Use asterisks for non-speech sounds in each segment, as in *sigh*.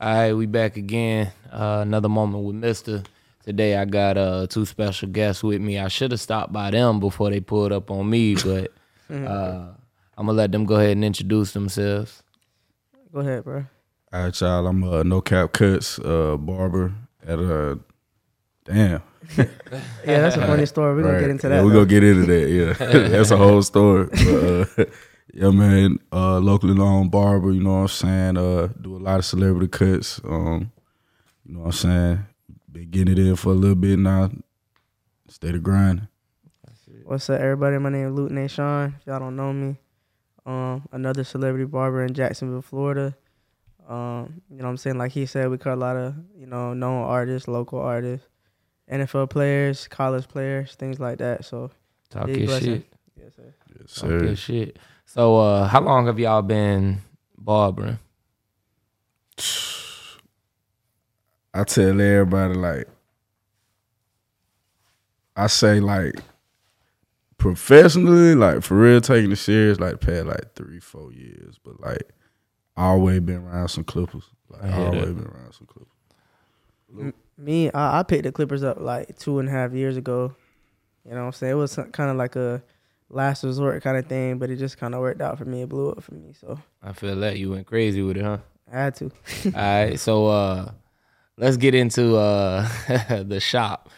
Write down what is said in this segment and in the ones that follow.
All right, we back again. Uh, another moment with Mister. Today I got uh, two special guests with me. I should have stopped by them before they pulled up on me, but *laughs* uh, I'm gonna let them go ahead and introduce themselves. Go ahead, bro. All right, y'all. I'm a No Cap Cutz uh, barber at a damn. *laughs* Yeah, that's a funny story. We're gonna get into Yeah, that. we though. gonna get into that. Yeah, *laughs* that's a whole story. But, uh, yeah, man. Uh, locally known barber. You know what I'm saying. Uh, do a lot of celebrity cuts. Um, you know what I'm saying. Been getting it in for a little bit now. Stay the grind. What's up, everybody? My name is Luke Nahshon. If y'all don't know me, um, another celebrity barber in Jacksonville, Florida. Um, you know what I'm saying? Like he said, we cut a lot of, you know, known artists, local artists, NFL players, college players, things like that. So, Talk Big your blessing. shit. yes, sir. Yes, Talk your sir. shit. So, uh, how long have y'all been barbering? I tell everybody like I say like professionally, like for real taking it serious, like past like three, four years. But like I always been around some clippers. Like I I always that. been around some clippers. Me, I, I picked the Clippers up like two and a half years ago. You know what I'm saying? It was kind of like a last resort kind of thing, but it just kind of worked out for me. It blew up for me. So, I feel that you went crazy with it, huh? I had to. *laughs* All right, so uh, let's get into uh, *laughs* the shop.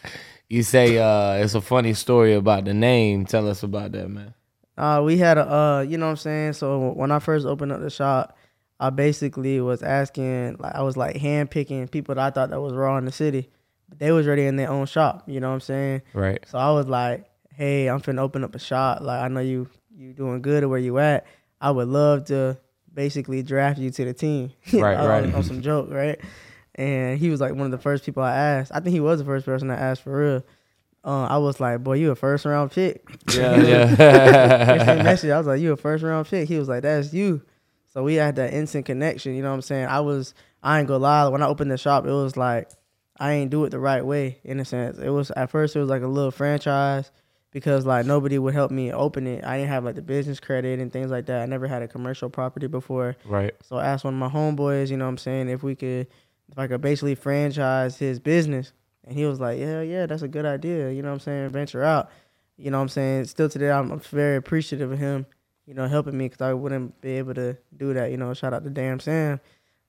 You say uh, it's a funny story about the name. Tell us about that, man. Uh, we had a, uh, you know what I'm saying? So when I first opened up the shop, I basically was asking, like, I was like hand picking people that I thought that was raw in the city. But they was already in their own shop, you know what I'm saying? Right. So I was like, hey, I'm finna open up a shop. Like, I know you, you doing good at where you at. I would love to basically draft you to the team. *laughs* Right, on, right. On some joke, right? And he was like one of the first people I asked. I think he was the first person I asked for real. Uh, I was like, boy, you a first round pick. Yeah, *laughs* yeah. message. I was like, "You a first round pick?" He was like, "That's you." So we had that instant connection. You know what I'm saying? I was, I ain't gonna lie. When I opened the shop, it was like I ain't do it the right way. In a sense, it was at first it was like a little franchise because like nobody would help me open it. I didn't have like the business credit and things like that. I never had a commercial property before. right. So I asked one of my homeboys, you know what I'm saying, if we could, if I could basically franchise his business. And he was like, yeah, yeah, that's a good idea. You know what I'm saying? Venture out. You know what I'm saying? Still today, I'm very appreciative of him, you know, helping me because I wouldn't be able to do that. You know, shout out to Damn Sam.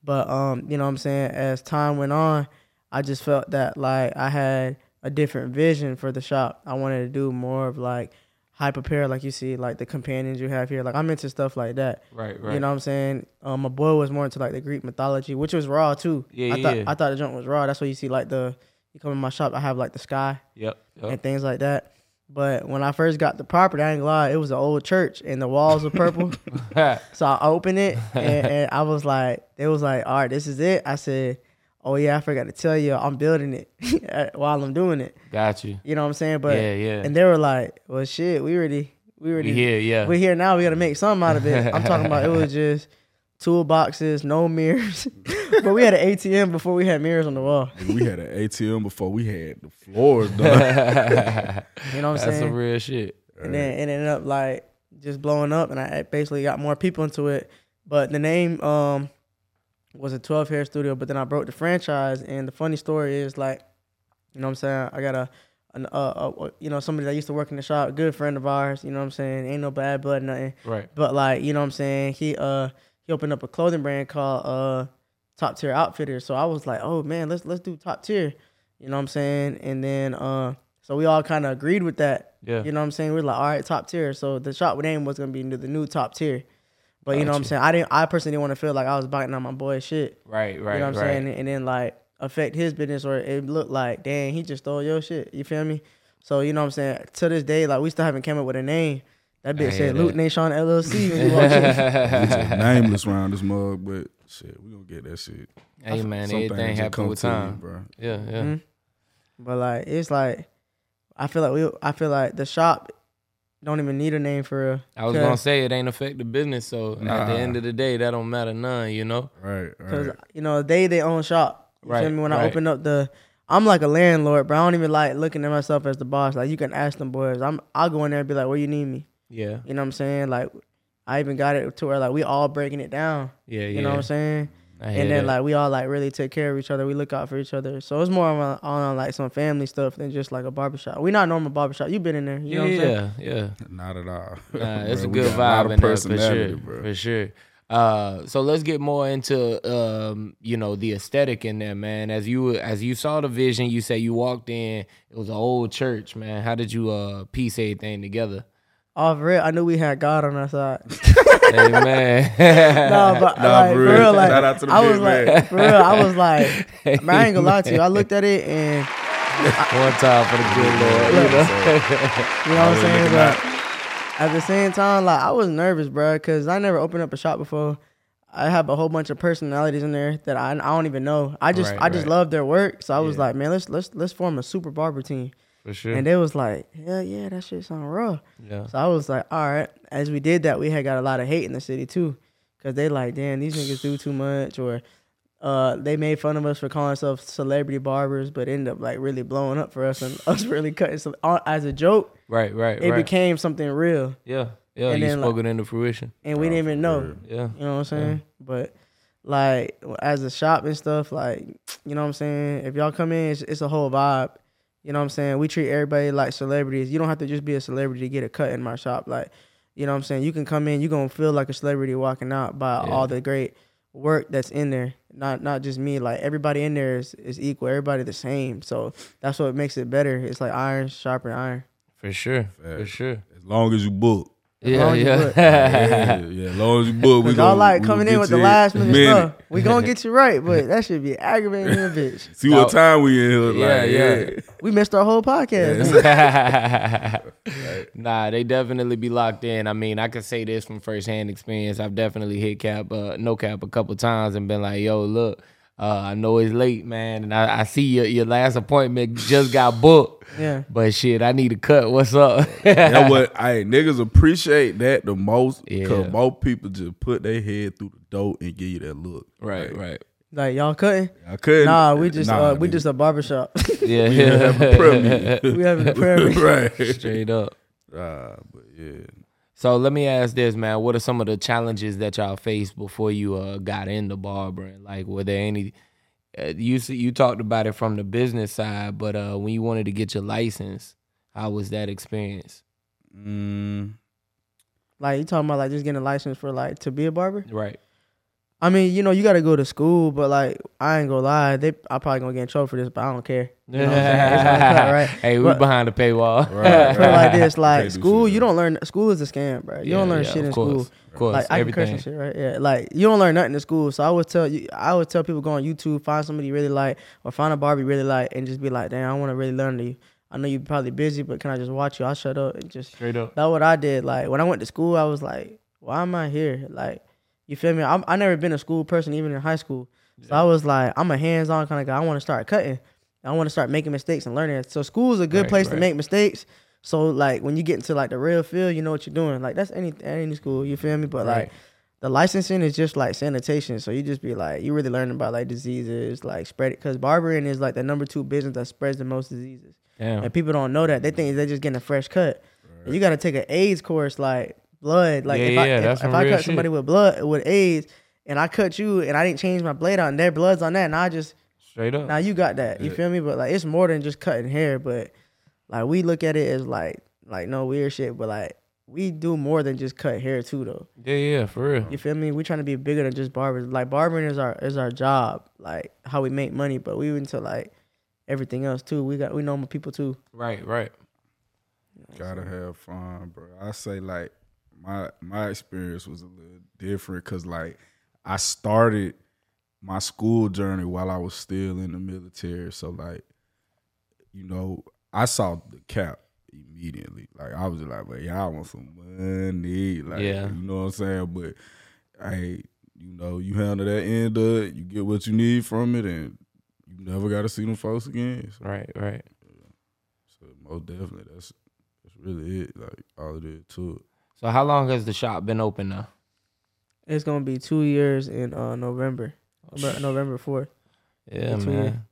But, um, you know what I'm saying? As time went on, I just felt that like I had a different vision for the shop. I wanted to do more of like high prepare, like you see, like the companions you have here. Like I'm into stuff like that. Right. Right. You know what I'm saying? Um, my boy was more into like the Greek mythology, which was raw too. Yeah, I yeah, thought yeah. I thought the joint was raw. That's why you see like the you come in my shop, I have like the sky Yep. and things like that. But when I first got the property, I ain't gonna lie, it was an old church and the walls were purple. *laughs* so I opened it and, and I was like, it was like, all right, this is it. I said, oh yeah, I forgot to tell you, I'm building it *laughs* while I'm doing it. Got you. You know what I'm saying? But yeah, yeah. and they were like, well, shit, we already, we already we here, yeah. we're here now. We got to make something out of it. I'm talking about it was *laughs* just toolboxes, no mirrors. *laughs* but we had an ATM before we had mirrors on the wall. We had an ATM before we had the floors done. You know what I'm That's saying? That's some real shit. and then it ended up like just blowing up, and I basically got more people into it. But the name um was a 12 hair studio, but then I broke the franchise. And the funny story is like, you know what I'm saying? I got a, an, uh, uh, you know, somebody that used to work in the shop, a good friend of ours. You know what I'm saying? Ain't no bad blood, nothing. Right. But like, you know what I'm saying? He uh he opened up a clothing brand called uh Top Tier Outfitters. So I was like, "Oh man, let's let's do Top Tier." You know what I'm saying? And then uh so we all kind of agreed with that. Yeah. You know what I'm saying? We are like, "All right, Top Tier." So the shop name was going to be the new Top Tier. But you know what I'm saying? I didn't I personally didn't want to feel like I was biting on my boy's shit. Right. Right. you know what I'm right. saying? And then like affect his business or it looked like, "Dang, he just stole your shit." You feel me? So, you know what I'm saying? To this day like we still haven't came up with a name. That I bitch hear said that. Luke Nahshon LLC when you *laughs* walked in. We *laughs* nameless around this mug, but shit, we gonna get that shit. hey man, Some everything things just happen come with to you, time. bro. Yeah. Yeah. Mhm. But like it's like I feel like we I feel like the shop don't even need a name for real. I was gonna say it ain't affect the business, so at the end of the day, that don't matter none. You know. Right, Cause right. you know they they own shop. You Right, feel me? When I open up the, I'm like a landlord, but I don't even like looking at myself as the boss. Like you can ask them boys. I'm I'll go in there and be like, where you need me? Yeah. You know what I'm saying? Like I even got it to where like we all breaking it down. Yeah. Yeah. You know what I'm saying? I hear and then that. like we all like really take care of each other. We look out for each other. So it's more on, on like some family stuff than just like a barbershop. We not normal barbershop. You been in there, you know what I'm saying? yeah, yeah. Not at all. Nah, it's *laughs* a Bro, we good vibe of in there for personality, sure. bro. For sure. Uh, so let's get more into um, you know, the aesthetic in there, man. As you as you saw the vision, you say you walked in. It was an old church, man. How did you uh piece everything together? Off real, I knew we had God on our side. *laughs* hey man. no, but Nah, like, for for real. real, like Shout out to the I big was man. like, for real, I was like, *laughs* man, I ain't gonna lie to you. I looked at it and One time for the good Lord, you know. you know what I'm saying, but at the same time, like I was nervous, bro, because I never opened up a shop before. I have a whole bunch of personalities in there that I, I don't even know. I just Right, I just right. love their work, so I was Yeah. like, man, let's let's let's form a super barber team. For sure. And they was like, hell yeah, that shit sound raw. yeah. So I was like, all right. As we did that, we had got a lot of hate in the city too, because they like, damn, these niggas do too much, or uh, they made fun of us for calling ourselves celebrity barbers, but ended up like really blowing up for us and *laughs* us really cutting some uh, as a joke. Right, right, It right. became something real, yeah. Yeah, and you then, spoke like- it into fruition. and we Oh, didn't even know. real. Yeah. You know what I'm saying? But like as a shop and stuff, like you know what I'm saying. If y'all come in, it's, it's a whole vibe. You know what I'm saying? We treat everybody like celebrities. You don't have to just be a celebrity to get a cut in my shop. Like, you know what I'm saying? You can come in, you're gonna feel like a celebrity walking out by Yeah. all the great work that's in there. Not not just me. Like everybody in there is, is equal. Everybody the same. So that's what makes it better. It's like iron sharpen iron. For sure. For sure. As long as you book. Yeah, long yeah. yeah, yeah, long as you book, we Cause y'all like coming in with the last in a minute stuff. We gonna get you right, but *laughs* that should be aggravating a bitch. *laughs* See what time we in here. Yeah, Like, yeah. yeah. We missed our whole podcast. man. *laughs* nah, they definitely be locked in. I mean, I can say this from firsthand experience. I've definitely hit cap, uh, no cap, a couple times and been like, "Yo, look, uh, I know it's late, man, and I, I see your your last appointment just got booked, *laughs* Yeah. but shit, I need a cut. What's up?" That *laughs* what I niggas appreciate that the most Yeah. because most people just put their head through the door and give you that look. right, Like, right, Like y'all cutting? I couldn't. Nah, we just nah, uh, we just a barbershop. *laughs* yeah, yeah. We have a prayer meeting. we having a prayer meeting. right. straight up. Ah, but yeah. So let me ask this, man. What are some of the challenges that y'all faced before you uh, got into barbering? Like, were there any? Uh, you see, you talked about it from the business side, but uh, when you wanted to get your license, how was that experience? Mm, Like you talking about like just getting a license for like to be a barber? Right. I mean, you know, you got to go to school, but like I ain't gonna lie, they I probably gonna get in trouble for this, but I don't care. You know what I'm saying? Cut, right? *laughs* Hey, we But- behind the paywall. *laughs* Right, *laughs* Feel like this, like school, you don't learn. School is a scam, bro. You don't learn yeah, shit of in course, school. Of course, Like I can curse everything. and shit, right? Yeah, like you don't learn nothing in school. So I would tell you, I would tell people go on YouTube, find somebody you really like, or find a barber you really like, and just be like, damn, I want to really learn to you. I know you're probably busy, but can I just watch you? I'll shut up and just. Straight up. That's what I did. Like when I went to school, I was like, why am I here? Like, you feel me? I'm, I never been a school person, even in high school. So I was like, I'm a hands-on kind of guy. I want to start cutting. I want to start making mistakes and learning. So school is a good Right, place to make mistakes. So like when you get into like the real field, you know what you're doing. Like that's any any school, you feel me? But Right. like the licensing is just like sanitation. So you just be like, you really learning about like diseases, like spread it. Cause barbering is like the number two business that spreads the most diseases. Damn. And people don't know that. They think they're just getting a fresh cut. You got to take an AIDS course, like blood. Like Yeah, if I yeah, if, if I real cut somebody with blood with AIDS, and I cut you, and I didn't change my blade on their blood's on that, and I just Straight up. now you got that. You Yeah. feel me? But like it's more than just cutting hair. But like we look at it as like like no weird shit. But like we do more than just cut hair too, though. Yeah, yeah, for real. You feel me? We trying to be bigger than just barbers. Like barbering is our is our job. Like how we make money, but we into like everything else too. We got we normal people too. Right, right. Gotta have fun, bro. I say like my my experience was a little different because like I started my school journey while I was still in the military. So like, you know, I saw the cap immediately. Like I was like, well, y'all want some money. Like Yeah. you know what I'm saying? But hey, you know, you handle that end of it, you get what you need from it and you never gotta see them folks again. So, Right, right. so most definitely that's that's really it. Like all it is to it. So how long has the shop been open now? It's gonna be two years in uh, November, November- November fourth. Yeah, Two man.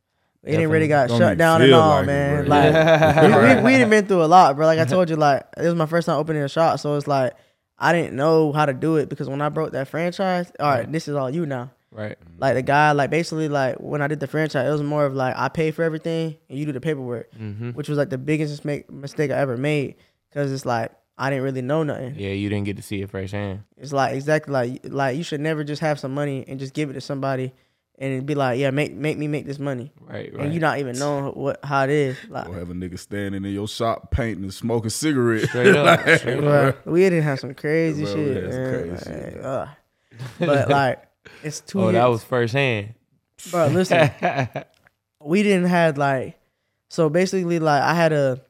It ain't really got shut down and all, like man. bro. like Yeah. we, we, we done *laughs* been through a lot, bro. Like I told you, like it was my first time opening a shop, so it's like I didn't know how to do it because when I broke that franchise, all right, this is all you now. Right. Like the guy, like basically, like when I did the franchise, it was more of like I pay for everything and you do the paperwork, Mm-hmm. which was like the biggest mistake mistake I ever made because it's like I didn't really know nothing. Yeah, you didn't get to see it firsthand. It's like exactly like like you should never just have some money and just give it to somebody and it'd be like, yeah, make make me make this money, Right. Right. and you not even knowing what how it is. Like, Or have a nigga standing in your shop painting and smoking cigarettes. Straight up, *laughs* straight bruh, we didn't have some crazy Bro, shit, had some man. crazy. Like, ugh. But like, it's two. oh, years. that was firsthand. bro. Listen, *laughs* we didn't have like so basically like I had a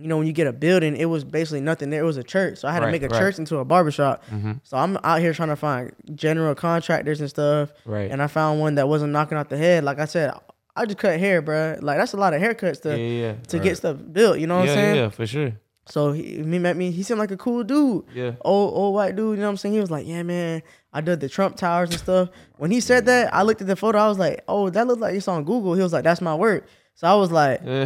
you know when you get a building it was basically nothing there it was a church so I had Right, to make a right. church into a barbershop hmm so I'm out here trying to find general contractors and stuff Right. and I found one that wasn't knocking out the head like I said I just cut hair bro like that's a lot of haircuts yeah, to yeah. to Right. get stuff built you know what yeah, I'm saying yeah, for sure. so he, he met me he seemed like a cool dude Yeah. old old white dude, you know what I'm saying? He was like, Yeah, man, I did the Trump towers and stuff. When he said that, I looked at the photo, I was like, Oh, that looked like it's on Google. He was like, That's my work. So I was like, I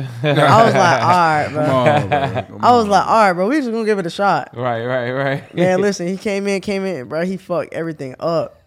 was like, *laughs* all right, bro. On, bro. *laughs* I was on. like, all right, bro, we just gonna give it a shot. right, right, right. Man, *laughs* listen, he came in, came in, bro, he fucked everything up.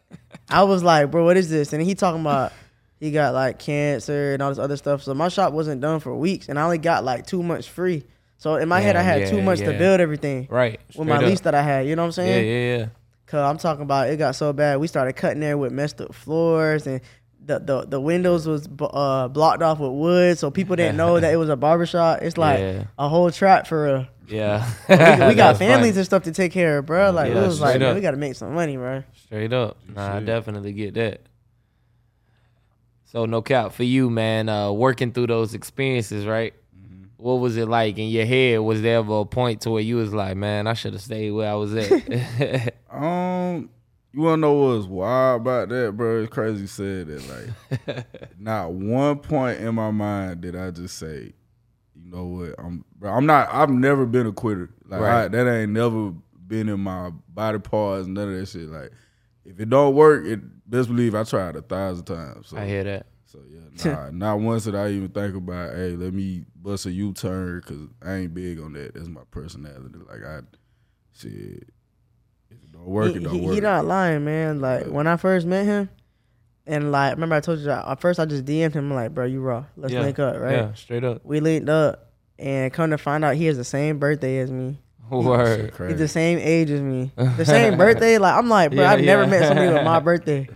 I was like, bro, what is this? And he talking about he got like cancer and all this other stuff. So my shop wasn't done for weeks and I only got like two months free. So in my head I had yeah, two months to build everything Right. with my up. lease that I had. You know what I'm saying? Yeah, saying? yeah, yeah. Cause I'm talking about it got so bad. We started cutting there with messed up floors and the the, the windows was b- uh, blocked off with wood, so people didn't know that it was a *laughs* barbershop. It's like Yeah. a whole trap for real. Yeah. We, we got *laughs* families funny. and stuff to take care of, bro. Like Yeah, it was like man, we got to make some money, bro. Straight up. Nah, I definitely get that. So no cap for you, man. Uh, working through those experiences, right? Mm-hmm. What was it like in your head? Was there ever a point to where you was like, man, I should have stayed where I was at? *laughs* Um, you wanna know what's wild about that, bro? It's crazy you said that. Like, *laughs* not one point in my mind did I just say, you know what? I'm, bro. I'm not. I've never been a quitter. Like Right. I, that ain't never been in my body parts. None of that shit. Like, if it don't work, it best believe I tried a thousand times. So, I hear that. so yeah, nah, *laughs* not once did I even think about, hey, let me bust a U turn because I ain't big on that. That's my personality. Like I, shit. If don't work, he, don't he, work. he not lying, man. Like when I first met him, and like remember I told you that at first I just DM'd him like, bro, you raw. Let's Yeah. link up, right? Yeah, straight up. We linked up, and come to find out he has the same birthday as me. *laughs* Word. Shit crazy. He's the same age as me. *laughs* The same birthday. Like I'm like, bro, Yeah, I've never yeah. met somebody with my *laughs* birthday.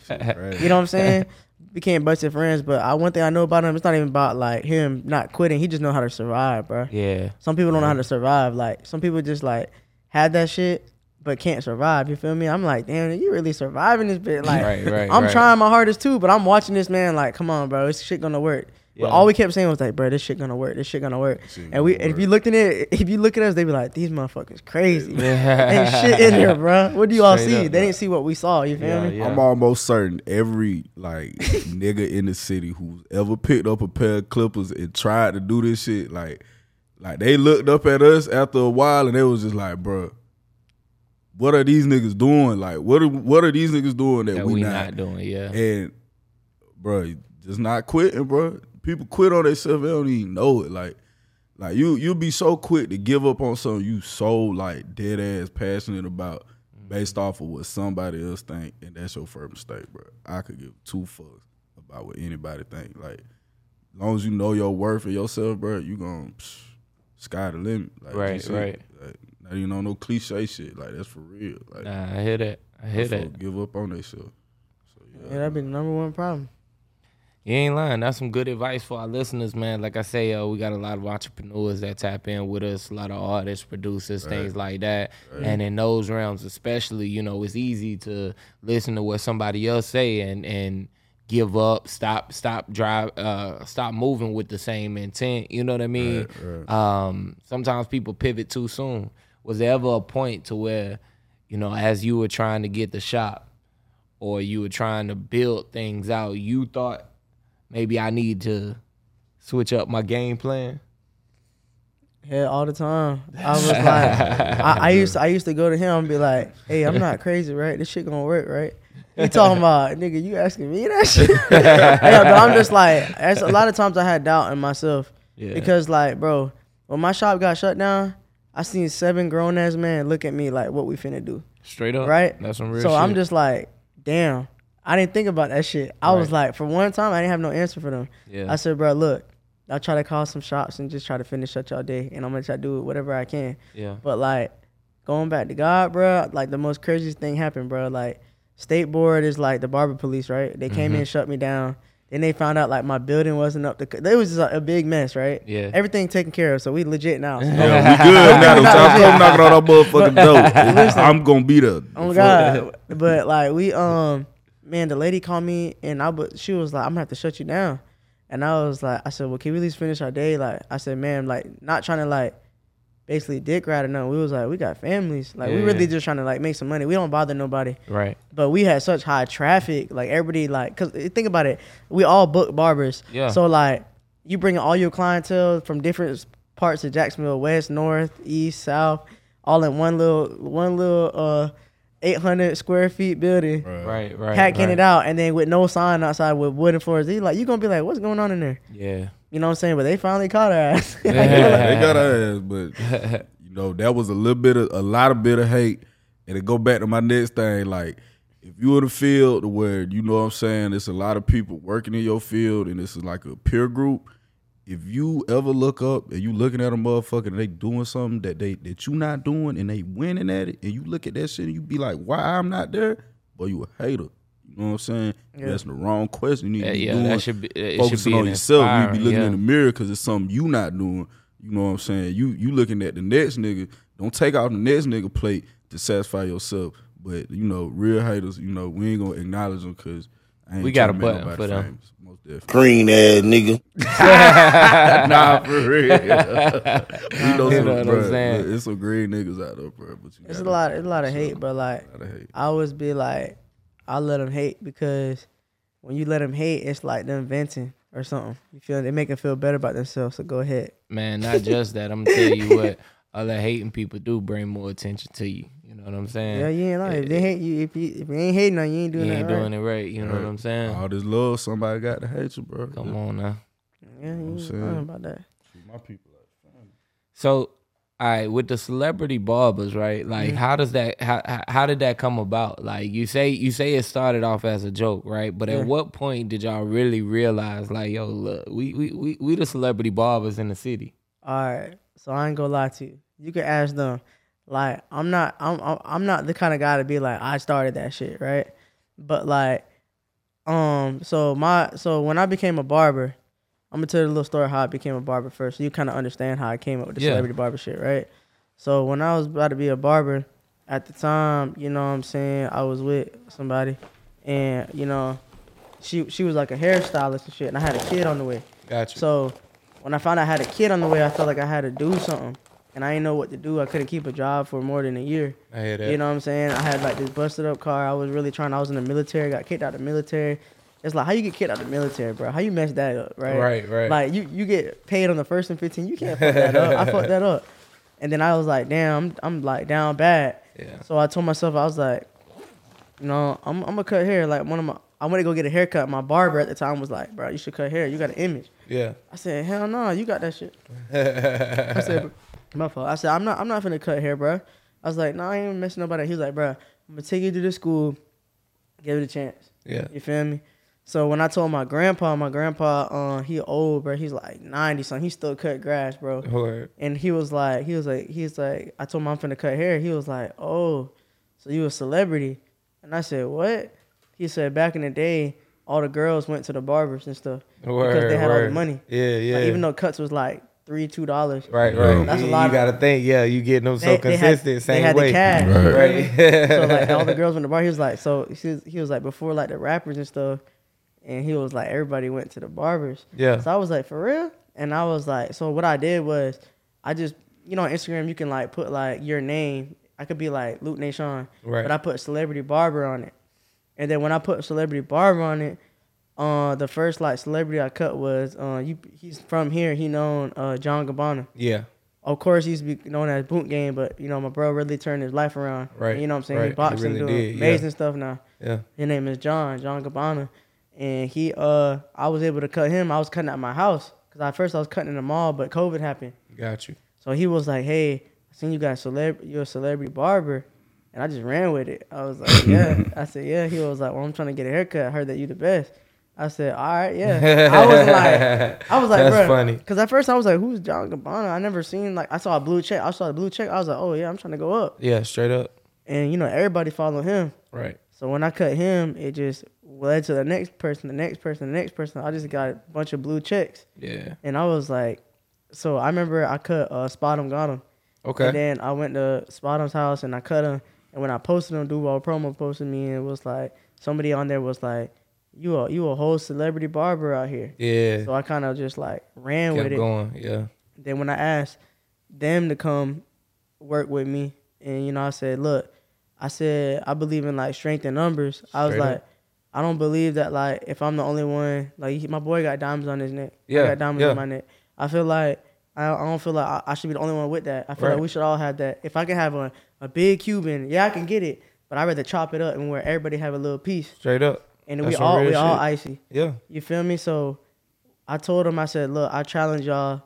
You know what I'm saying? Became busted friends, but I one thing I know about him, it's not even about like him not quitting. He just know how to survive, bro. Yeah. Some people don't know how to survive. Like some people just like had that shit, but can't survive. You feel me? I'm like, damn, you really surviving this bit. Like right, right. I'm right. trying my hardest too, but I'm watching this man. Like, come on, bro, this shit gonna work. Yeah. But all we kept saying was like, bro, this shit gonna work. This shit gonna work. Shit And we, gonna and if you looked at it, if you look at us, they'd be like, these motherfuckers crazy. Ain't shit in here, bro. What do you all see? up, they bro. didn't see what we saw. You feel Yeah, me? yeah. I'm almost certain every like nigga in the city who's ever picked up a pair of clippers and tried to do this shit, like, like they looked up at us after a while and they was just like, bruh, what are these niggas doing? Like, what are what are these niggas doing that, that we, we not? not doing. Yeah. And bro, just not quitting, bro. People quit on themselves, they don't even know it. Like, like you you'll be so quick to give up on something you so like dead ass passionate about based off of what somebody else think, and that's your first mistake, bro. I could give two fucks about what anybody think. Like, as long as you know your worth and yourself, bro, you gonna psh, sky the limit. Like, Right, right. Like, not even on no cliche shit. Like that's for real. Like, Nah, I hear that. I hear that. give up on themselves. So yeah, Yeah, that'd be the number one problem. You ain't lying. That's some good advice for our listeners, man. Like I say, uh, we got a lot of entrepreneurs that tap in with us, a lot of artists, producers, things like that. And in those realms, especially, you know, it's easy to listen to what somebody else say and and give up, stop, stop, drive, uh, stop moving with the same intent. You know what I mean? Um, sometimes people pivot too soon. Was there ever a point to where, you know, as you were trying to get the shop, or you were trying to build things out, you thought maybe I need to switch up my game plan. Yeah, all the time. I was like, I, I *laughs* used to, I used to go to him and be like, "Hey, I'm not crazy, right? This shit gonna work, right?" He talking about, nigga, you asking me that shit? *laughs* yeah, but I'm just like, a lot of times I had doubt in myself Yeah. because, like, bro, when my shop got shut down, I seen seven grown ass men look at me like, "What we finna do?" Straight up, Right? That's some real so shit. I'm just like, damn. I didn't think about that shit. I was like, for one time, I didn't have no answer for them. Yeah. I said, bro, look, I'll try to call some shops and just try to finish up y'all day, and I'm gonna try to do whatever I can. Yeah. But like going back to God, bro, like the most craziest thing happened, bro. Like state board is like the barber police, right? They came Mm-hmm. in, shut me down. Then they found out like my building wasn't up to. c- It was just a, a big mess, right? Yeah. Everything taken care of, so we legit now. So Yeah, we *laughs* good now. Don't come knocking on our motherfucking door. *laughs* I'm gonna be there. Oh God! but like we um, man, the lady called me and I but she was like, I'm gonna have to shut you down, and I was like, I said, well, can we at least finish our day? Like I said, man, like not trying to like basically dick ride or. We was like, we got families, like we really just trying to like make some money. We don't bother nobody, Right. but we had such high traffic, like everybody like, cause think about it, we all book barbers, Yeah. So like you bring all your clientele from different parts of Jacksonville, west, north, east, south, all in one little one little uh 800 square feet building, Right. Right. packing right. it out, and then with no sign outside with wooden floors. They like you're gonna be like, what's going on in there? Yeah. You know what I'm saying? But they finally caught her ass. *laughs* they got our ass, but *laughs* you know that was a little bit of a lot of bit of hate, and to go back to my next thing, like if you in a field where you know what I'm saying, it's a lot of people working in your field, and it's like a peer group. If you ever look up and you looking at a motherfucker and they doing something that they that you not doing and they winning at it, and you look at that shit and you be like, why I'm not there? Boy, you a hater. You know what I'm saying? Yeah. That's the wrong question. You need Yeah, to be yeah, doing that should be it should focusing be on yourself. You need to be looking yeah. in the mirror because it's something you not doing. You know what I'm saying? You you looking at the next nigga. Don't take out the next nigga plate to satisfy yourself. But you know, real haters. You know, we ain't gonna acknowledge them because We got a button for them. Famous. Most definitely. Green ass nigga. *laughs* *laughs* nah, for real. *laughs* we know You know what I'm saying? It's some green niggas out there, bro. But you it's a lot. It's a lot of hate, but like lot of hate. I always be like, I let them hate because when you let them hate, it's like them venting or something. You feel they make them feel better about themselves. So go ahead. Man, not just that. I'm gonna tell you what other hating people do bring more attention to you. You know what I'm saying? Yeah, you ain't lying. If they hate you, if you if you ain't hating on you, ain't doing you that ain't right. doing it right. You know what I'm saying? All this love, somebody got to hate you, bro. Come on now. Yeah, you ain't saying? about that. My people. So, all right, with the celebrity barbers, right? Like, Mm-hmm. how does that? How, how did that come about? Like, you say you say it started off as a joke, right? But Yeah. at what point did y'all really realize, like, yo, look, we we we, we the celebrity barbers in the city? All right, so I ain't gonna lie to you. You can ask them. Like, I'm not, I'm, I'm, I'm not the kind of guy to be like, I started that shit, right? But like, um, so my, so when I became a barber, I'm gonna tell you a little story how I became a barber first. So you kind of understand how I came up with the Yeah. celebrity barber shit, right? So when I was about to be a barber, at the time, you know what I'm saying, I was with somebody, and you know, she she was like a hairstylist and shit, and I had a kid on the way. Gotcha. So when I found out I had a kid on the way, I felt like I had to do something, and I didn't know what to do. I couldn't keep a job for more than a year. I hear that. You know what I'm saying? I had like this busted up car. I was really trying. I was in the military. Got kicked out of the military. It's like how you get kicked out of the military, bro? How you mess that up, right? Right, right. Like you you get paid on the first and 15. You can't fuck that up. I fucked that up, and then I was like, damn, I'm, I'm like down bad. Yeah. So I told myself I was like, you know, I'm I'm gonna cut hair. Like one of my, I went to go get a haircut. My barber at the time was like, bro, you should cut hair. You got an image. Yeah. I said, hell no, you got that shit. *laughs* I said, my fault. I said, I'm not, I'm not finna cut hair, bro. I was like, no, I ain't messing nobody. He was like, bro, I'm gonna take you to the school, give it a chance. Yeah. You feel me? So when I told my grandpa, my grandpa, uh, he old, bro. He's like 90 something. He still cut grass, bro. Word. And he was like, he was like, he's like, I told him I'm finna cut hair. He was like, oh, so you a celebrity? And I said, what? He said, back in the day, all the girls went to the barbers and stuff Word, because they had all the money. Yeah, yeah. Like, even though cuts was like three, two dollars. right, Yeah. right. That's a lot You of- gotta think, yeah, you getting them so They- they had- consistent, they same had the way. cash. Right. Right. *laughs* so like all the girls went to the bar. He was like, so he was, he was like before like the rappers and stuff, and he was like everybody went to the barbers. Yeah. So I was like, for real? And I was like, so what I did was, I just, you know, on Instagram you can like put like your name. I could be like Luke Nahshon, Right. but I put celebrity barber on it. And then when I put celebrity barber on it, uh, the first like celebrity I cut was uh, you. He's from here. He known uh John Gabbana. Yeah. Of course, he used to be known as Boot Game, but you know my bro really turned his life around. Right, You know what I'm saying? right. He He boxing, really doing did, yeah. amazing stuff now. Yeah. His name is John, John Gabbana. And he uh I was able to cut him. I was cutting at my house. Cause at first I was cutting in the mall, but COVID happened. Got you. So he was like, Hey, I seen you got celeb you're a celebrity barber. And I just ran with it. I was like, yeah. *laughs* I said, yeah. He was like, well, I'm trying to get a haircut. I heard that you the best. I said, all right, yeah. I was like, *laughs* I was like, That's funny. Because at first I was like, who's John Gabbana? I never seen like I saw a blue check. I saw a blue check. I was like, oh yeah, I'm trying to go up. Yeah, straight up. And you know, everybody follow him. Right. So when I cut him, it just led to the next person, the next person, the next person. I just got a bunch of blue checks. Yeah. And I was like, so I remember I cut uh, SpotemGottem. Okay. And then I went to Spotham's house and I cut him. And when I posted him, Duval Promo posted me and it was like somebody on there was like, "You a you a whole celebrity barber out here." Yeah. So I kind of just like ran Kept with it. going. Yeah. Then when I asked them to come work with me, and you know, I said, "Look, I said I believe in like strength in numbers." I was Straight like, up. I don't believe that like if I'm the only one, like he- my boy got diamonds on his neck, Yeah, I got diamonds yeah. on my neck. I feel like I, I don't feel like I, I should be the only one with that. I feel Right. like we should all have that. If I can have a, a big Cuban, yeah, I can get it, but I'd rather chop it up and where everybody have a little piece, Straight up. and That's we all we all icy. Yeah. You feel me? So I told him, I said, look, I challenge y'all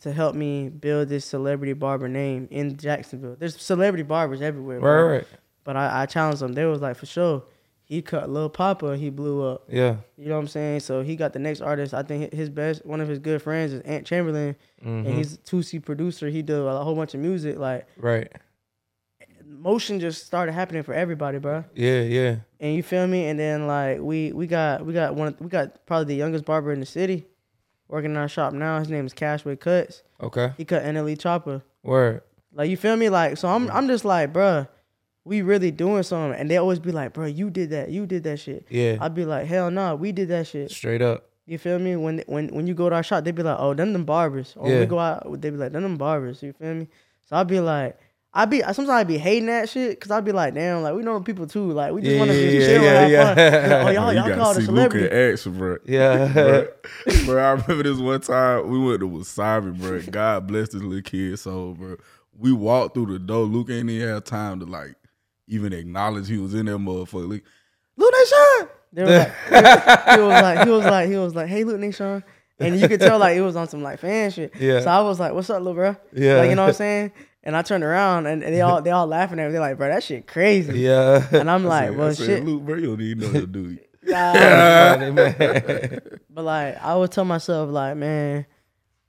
to help me build this celebrity barber name in Jacksonville. There's celebrity barbers everywhere. Right. bro. Right. But I, I challenged them. They was like, for sure. He cut Lil Poppa, he blew up. Yeah. You know what I'm saying? So he got the next artist. I think his best, one of his good friends is Ant Chamberlain, Mhm. and he's a 2C producer. He did a whole bunch of music. Like, Right. motion just started happening for everybody, bro. Yeah. Yeah. And you feel me? And then like we we got we got one we got probably the youngest barber in the city working in our shop now. His name is Cashway Cuts. Okay. He cut NLE Choppa. Word. Like you feel me? Like so I'm I'm just like, bruh, we really doing something. And they always be like, bro, you did that, you did that shit. Yeah. I'd be like, hell no, we did that shit. Straight up. You feel me? When when when you go to our shop, they be like, oh, them them barbers. Or when Yeah. we go out, they be like, them them barbers. You feel me? So I'd be like. I be sometimes I be hating that shit because I'd be like, damn, like we know people too, like we just Yeah, want to yeah, just yeah, chill yeah, and have yeah. fun. Like, oh Bro, y'all, you y'all gotta called a see celebrity. Luca in action, bro. Yeah. bro, bro, I remember this one time we went to Wasabi, bro. God bless this little kid soul, bro. We walked through the door. Luke ain't even have time to like even acknowledge he was in there, motherfucker. Like, Luke Nahshon! They was like, he was like, he was like, he was like, hey, look, Nahshon. And you could tell like it was on some like fan shit. Yeah. So I was like, what's up, little bro? Yeah. Like, you know what I'm saying? And I turned around and, and they all they all laughing at me. They're like, bro, that shit crazy. yeah. And I'm like, said- well, I said, shit. Luke, bro, you don't even know what to do. *laughs* Nah. *laughs* Funny, but like, I would tell myself like, man,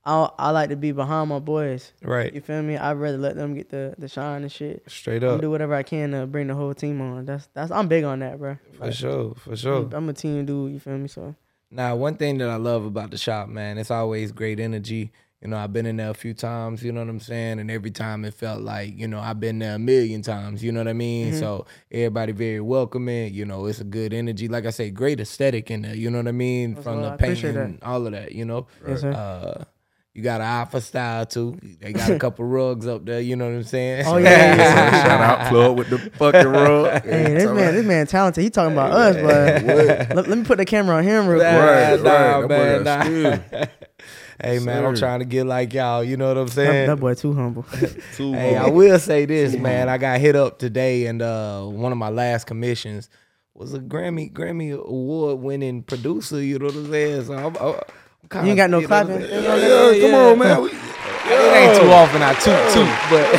I I like to be behind my boys. Right. You feel me? I'd rather let them get the, the shine and shit. Straight up. do whatever I can to bring the whole team on. That's that's I'm big on that, bro. For sure. For sure. I'm a team dude. You feel me? So Now, one thing that I love about the shop, man, it's always great energy. You know, I've been in there a few times, you know what I'm saying? And every time it felt like, you know, I've been there a million times, you know what I mean? Mm-hmm. So everybody very welcoming, you know, it's a good energy. Like I say, great aesthetic in there, you know what I mean? That's From the painting, and all of that, you know? yes, sir. Uh, you got an alpha style too. They got a *laughs* couple rugs up there, you know what I'm saying? Oh, yeah, yeah, yeah. *laughs* Shout out plug with the fucking rug. Hey, this man, this man talented. He talking about us, but let, let me put the camera on him real quick. Right, Nah, right. Man, nah. *laughs* hey man, I'm trying to get like y'all, you know what I'm That, saying? that boy too humble. Too Hey, I will say this, man. I got hit up today, and uh, one of my last commissions was a Grammy Grammy award winning producer. You know what I'm saying? So I'm, I'm kinda, You ain't got no you know what I'm clapping? saying? Yeah, Yeah, come yeah. on, man. We, It ain't too often I toot toot, but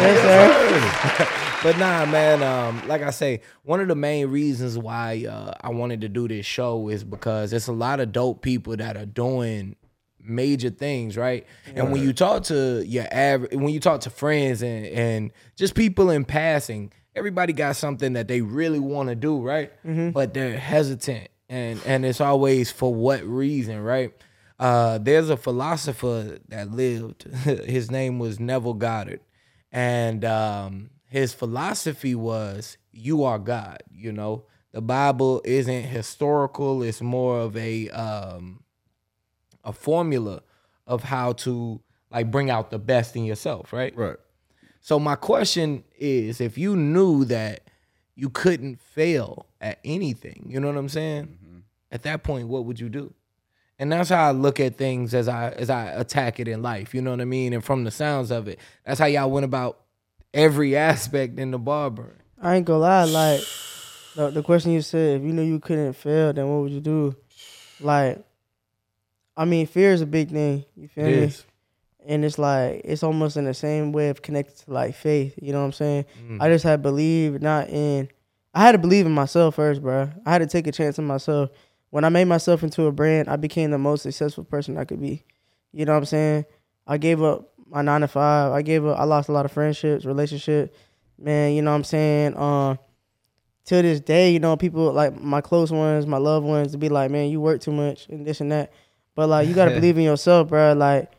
yes, sir. *laughs* but nah, man. Um, like I say, one of the main reasons why uh, I wanted to do this show is because it's a lot of dope people that are doing major things, right? And when you talk to your average, when you talk to friends and and just people in passing, everybody got something that they really want to do, right? But they're hesitant, and and it's always for what reason, right? Uh, there's a philosopher that lived. *laughs* His name was Neville Goddard, and um, his philosophy was, "You are God." You know, the Bible isn't historical; it's more of a um, a formula of how to like bring out the best in yourself, right? right. So my question is, if you knew that you couldn't fail at anything, you know what I'm saying? At that point, what would you do? And that's how I look at things as I as I attack it in life. You know what I mean? And from the sounds of it, that's how y'all went about every *laughs* aspect in the barber. I ain't gonna lie. Like the, the question you said, if you knew you couldn't fail, then what would you do? Like, I mean, fear is a big thing. You feel It me? is. and it's like it's almost in the same way of connected to like faith. You know what I'm saying? Mm. I just had to believe not in. I had to believe in myself first, bro. I had to take a chance on myself. When I made myself into a brand, I became the most successful person I could be. You know what I'm saying? I gave up my nine to five. I gave up. I lost a lot of friendships, relationship. Man, you know what I'm saying? Um, till this day, you know, people like my close ones, my loved ones, to be like, man, you work too much and this and that. But like, you gotta *laughs* believe in yourself, bro. Like,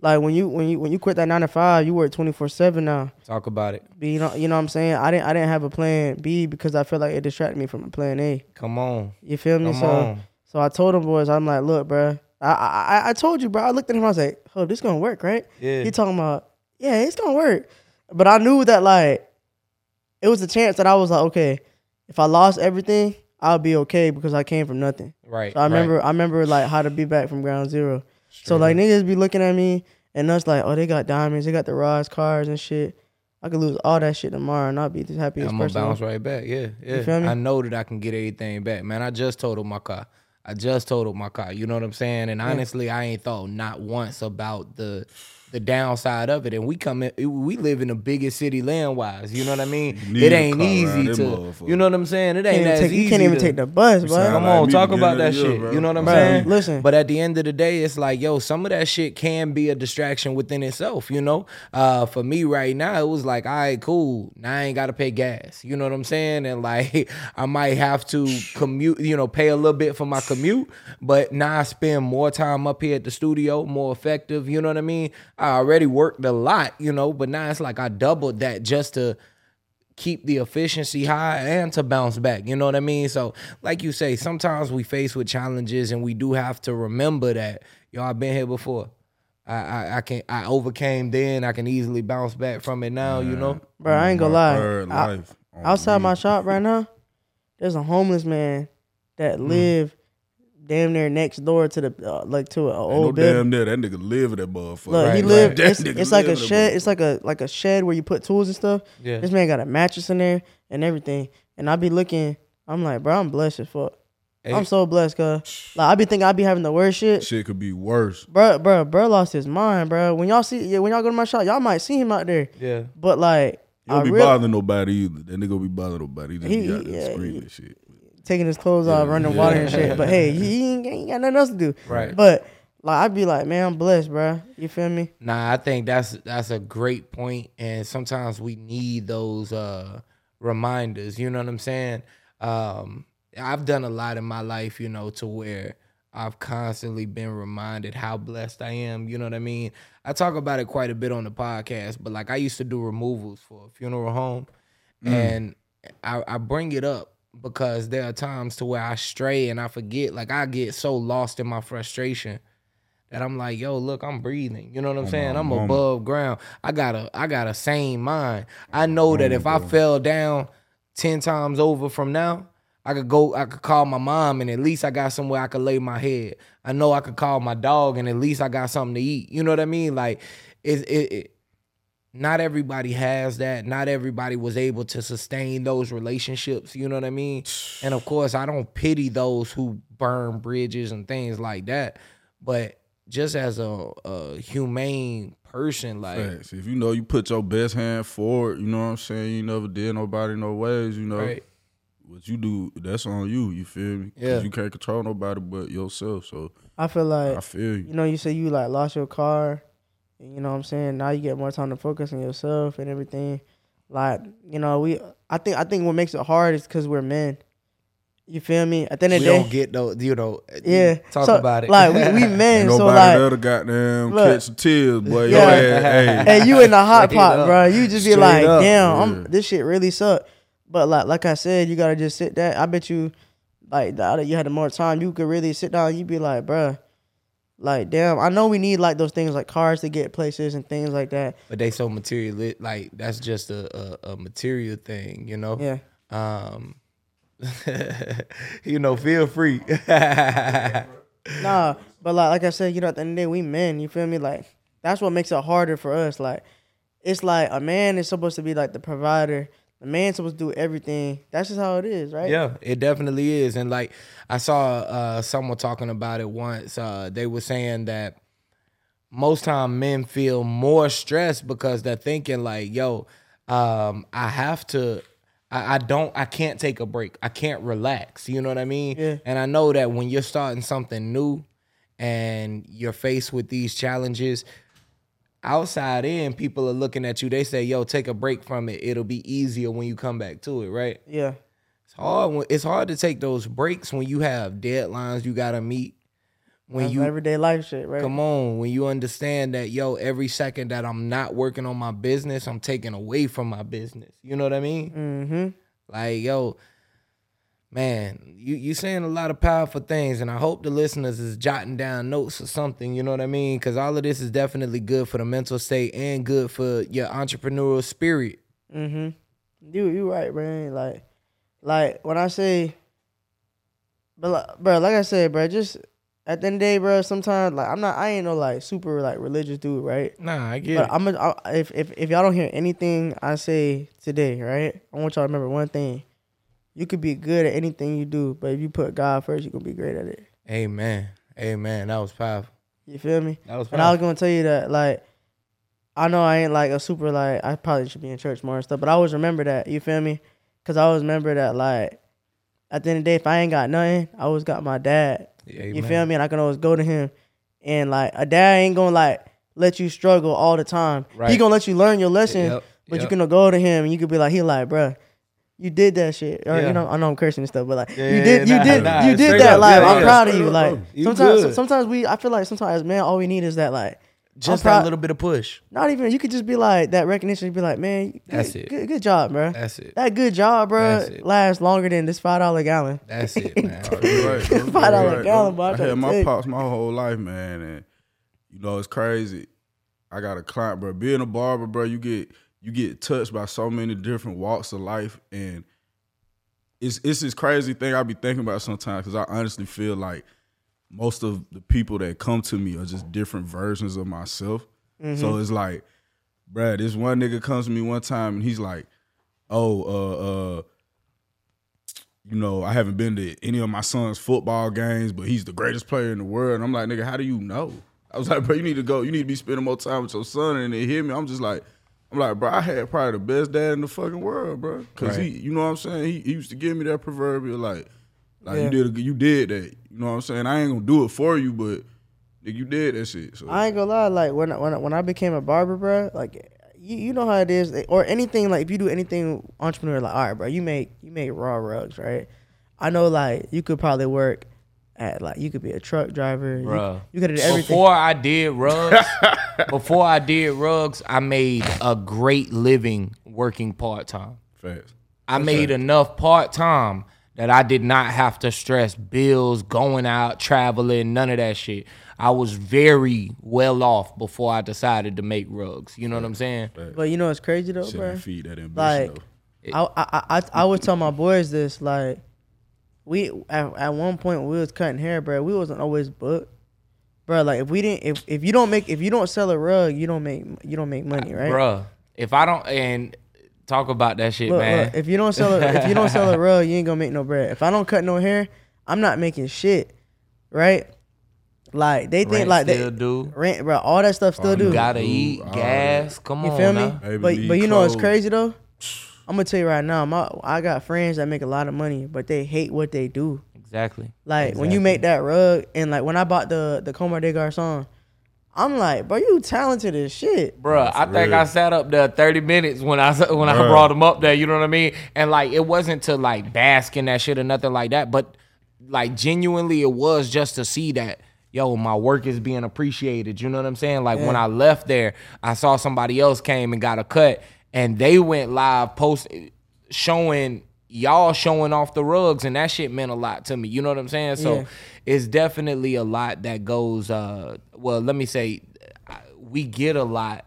like when you when you when you quit that nine to five, you work twenty four seven now. Talk about it. But you know, you know what I'm saying? I didn't I didn't have a plan B because I felt like it distracted me from a plan A. Come on. You feel me? Come so on. so I told them boys, I'm like, look, bro. I, I I told you, bro. I looked at him. I was like, "Oh, this gonna work, right?" Yeah. He talking about, "Yeah, it's gonna work," but I knew that like, it was a chance that I was like, okay, if I lost everything, I'll be okay because I came from nothing. Right. So I right. remember, I remember like how to be back from ground zero. So like niggas be looking at me and us like, oh, they got diamonds, they got the rods, cars and shit. I could lose all that shit tomorrow and I'll be the happiest person. I'm gonna person. bounce right back. Yeah, yeah. feel me? I know that I can get everything back, man. I just totaled my car. I just totaled my car. You know what I'm saying? And honestly, I ain't thought not once about the the downside of it. And we come in, we live in the biggest city land wise. You know what I mean? It ain't easy to. You know what I'm saying? It ain't as take- easy. you can't even to- take the bus, bro. sound Come like on, me talk about that year, shit. bro. You know what I'm Bro, saying? listen. But at the end of the day, it's like, yo, some of that shit can be a distraction within itself. You know, uh, for me right now, it was like, all right, cool. Now I ain't got to pay gas. You know what I'm saying? And like, *laughs* I might have to commute. You know, pay a little bit for my commute. But now I spend more time up here at the studio, more effective. You know what I mean? I already worked a lot. You know, but now it's like I doubled that just to keep the efficiency high and to bounce back. You know what I mean? So, like you say, sometimes we face with challenges and we do have to remember that, yo, I've been here before. I, I, I can I overcame then. I can easily bounce back from it now. You know, Bro, I ain't gonna lie. third I- life on outside my shop right now, there's a homeless man that Mm. live damn near next door to the uh, like to an Ain't old no building. damn there. That nigga live in that motherfucker. Look, he lived. live. right. That It's, nigga it's like a live in that shed. It's like a like a shed where you put tools and stuff. Yeah. This man got a mattress in there and everything. And I be looking. I'm like, bro, I'm blessed as fuck. Hey. I'm so blessed, cause like I be thinking I be having the worst shit. Shit could be worse. Bro, bro, bro lost his mind, bro. When y'all see, yeah, when y'all go to my shop, y'all might see him out there. yeah. But like, He don't I be real- bothering nobody either. That nigga don't be bothering nobody. He just He- be out he- there yeah, screaming he- shit. Taking his clothes off, Yeah, running yeah. water and shit. But hey, he ain't, ain't got nothing else to do. Right. But like, I'd be like, man, I'm blessed, bro. You feel me? Nah, I think that's that's a great point, and sometimes we need those uh reminders. You know what I'm saying? Um, I've done a lot in my life, you know, to where I've constantly been reminded how blessed I am. You know what I mean? I talk about it quite a bit on the podcast, but like I used to do removals for a funeral home, and I, I bring it up because there are times to where I stray and I forget. Like I get so lost in my frustration that I'm like, yo, look, I'm breathing. You know what I'm saying? my I'm above ground. I got a I got a sane mind. I know that if I fell down ten times over from now, I could go, I could call my mom and at least I got somewhere I could lay my head. I know I could call my dog and at least I got something to eat. You know what I mean? Like it it, it not everybody has that. Not everybody was able to sustain those relationships. You know what I mean? And of course, I don't pity those who burn bridges and things like that. But just as a, a humane person, like Facts. If you know you put your best hand forward, you know what I'm saying. You never did nobody no ways. You know right, what you do. That's on you. You feel me? Yeah. You can't control nobody but yourself. So I feel like I feel you you. know, you say you like lost your car, and you know what I'm saying. Now you get more time to focus on yourself and everything. Like you know, we I think I think what makes it hard is because we're men. You feel me? At the end we of the don't get those. You know, yeah. Talk So, about it. Like we, we *laughs* men, Ain't so nobody like, that'll goddamn Look. catch some tears, boy. Your Yeah. ass, hey. *laughs* and you in the hot pot, bro. You just be Straight like, up. damn, I'm, this shit really suck. But like, like I said, you gotta just sit there. I bet you, like, the you had the more time, you could really sit down. You'd be like, bruh, like, damn. I know we need like those things like cars to get places and things like that. but they so material. Like that's just a, a, a material thing. You know. Yeah. Um. *laughs* you know, feel free. *laughs* Nah, but like like I said, you know, at the end of the day, we men. You feel me? Like that's what makes it harder for us. Like it's like a man is supposed to be like the provider. The man's supposed to do everything. That's just how it is, right? Yeah, it definitely is. And like I saw uh someone talking about it once. Uh they were saying that most time men feel more stressed because they're thinking like, yo, um, I have to I, I don't I can't take a break. I can't relax. You know what I mean? Yeah. And I know that when you're starting something new and you're faced with these challenges, outside in, people are looking at you. They say, yo, take a break from it. It'll be easier when you come back to it, right? Yeah. It's hard. when- It's hard to take those breaks when you have deadlines you gotta meet. When That's you everyday life shit, right? come on, when you understand that yo, every second that I'm not working on my business, I'm taking away from my business. You know what I mean? Mm-hmm. Like yo, man, you you saying a lot of powerful things, and I hope the listeners is jotting down notes or something. You know what I mean? Because all of this is definitely good for the mental state and good for your entrepreneurial spirit. Mm-hmm. You you right, man. Like, like when I say, but like, bro, like I said, bro, just at the end of the day, bro. Sometimes like I'm not, I ain't no like super like religious dude, right? Nah, I get But it. I'm a, I, if if if y'all don't hear anything I say today, right? I want y'all to remember one thing: you could be good at anything you do, but if you put God first, you gonna be great at it. Amen. Amen. That was powerful. You feel me? That was powerful. And I was gonna tell you that, like, I know I ain't like a super like I probably should be in church more and stuff, but I always remember that. You feel me? Cause I always remember that, like, at the end of the day, if I ain't got nothing, I always got my dad. You feel me? And I can always go to him, and like a dad ain't gonna like let you struggle all the time. He gonna let you learn your lesson, Yep, but you can go to him and you could be like, he like, bruh, You did that shit, or Yeah. you know, I know I'm cursing and stuff, but like Yeah, you did, you did, nah, you did that. up, Like yeah, I'm yeah, proud of you. Like. You sometimes, good. sometimes we, I feel like sometimes man, all we need is that like Just I'm proud- that little bit of push. not even you could just be like that recognition. You be like, man, good, That's it. Good, good job, bro. That's it. That good job, bro, That's lasts longer than this five dollar gallon. That's it, *laughs* man. Right, *laughs* Five dollar right, gallon, bro. boy, I I had my tell you. pops my whole life, man, and you know it's crazy. I got a client, bro. Being a barber, bro, you get you get touched by so many different walks of life, and it's it's this crazy thing I be thinking about sometimes because I honestly feel like most of the people that come to me are just different versions of myself. Mm-hmm. So it's like, bruh, this one nigga comes to me one time and he's like, "Oh, uh, uh." you know, I haven't been to any of my son's football games, but he's the greatest player in the world. And I'm like, nigga, how do you know? I was like, bro, you need to go. You need to be spending more time with your son. And they hear me. I'm just like, I'm like, bro, I had probably the best dad in the fucking world, bro. Cause he, you know what I'm saying? He, he used to give me that proverbial like, like Yeah. you did, a, you did that. You know what I'm saying? I ain't gonna do it for you, but nigga, you did that shit. So I ain't gonna lie, like when I- when I- when I became a barber, bro, like you, you know how it is, eh, or anything like if you do anything entrepreneur, like all right, bro, you make you make raw rugs, right? I know like you could probably work at like you could be a truck driver, you, Bruh. you could have did everything. Before I did rugs, *laughs* before I did rugs, I made a great living working part time. fast. I made enough part time that I did not have to stress bills, going out, traveling, none of that shit. I was very well off before I decided to make rugs. You know what I'm saying? But you know what's crazy though, Shit bro? feed that ambition Like though. I, I I I would tell my boys this like we at, at one point we was cutting hair, bro. We wasn't always booked, bro. Like if we didn't if if you don't make if you don't sell a rug, you don't make you don't make money, right? Bruh, if I don't and talk about that shit, Look, man. look, if you don't sell a, if you don't sell a *laughs* rug, you ain't gonna make no bread. If I don't cut no hair, I'm not making shit, right? Like they think Rent like still they do. rent, bro. All that stuff still Oh, do. Gotta eat, all gas. Come You on, feel me? now. But but you know what's clothes. crazy though? I'm gonna tell you right now. My I got friends that make a lot of money, but they hate what they do. Exactly. Like when you make that rug, and like when I bought the the Comme des Garçons, I'm like, bro, you talented as shit. Bruh, I for think. I sat up there 30 minutes when I *laughs* when I brought him up there, you know what I mean? And like it wasn't to like bask in that shit or nothing like that, but like genuinely it was just to see that yo, my work is being appreciated. You know what I'm saying? Like when I left there, I saw somebody else came and got a cut and they went live post showing y'all showing off the rugs and that shit meant a lot to me. You know what I'm saying? So Yeah. it's definitely a lot that goes uh well, let me say we get a lot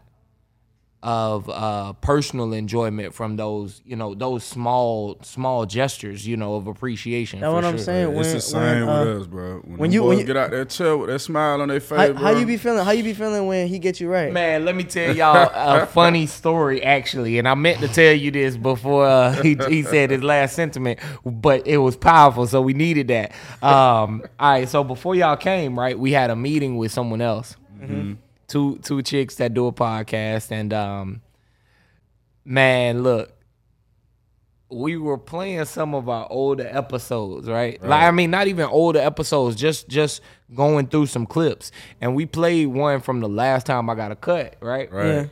of uh personal enjoyment from those, you know, those small small gestures, you know, of appreciation. That's for what I'm sure. saying. it's when- the same when, uh, with us, bro. When, when when you- you when you- get out there, chair with that smile on their face, How, bro. how you be feeling? How you be feeling when he gets you right? Man, let me tell y'all a *laughs* funny story actually, and I meant to tell you this before uh, *laughs* he he said his last sentiment, but it was powerful, so we needed that. Um, all right, so before y'all came, right, we had a meeting with someone else. Two two chicks that do a podcast, and um, man, look, we were playing some of our older episodes, right? Like I mean, not even older episodes, just just going through some clips, and we played one from the last time I got a cut, right? Right.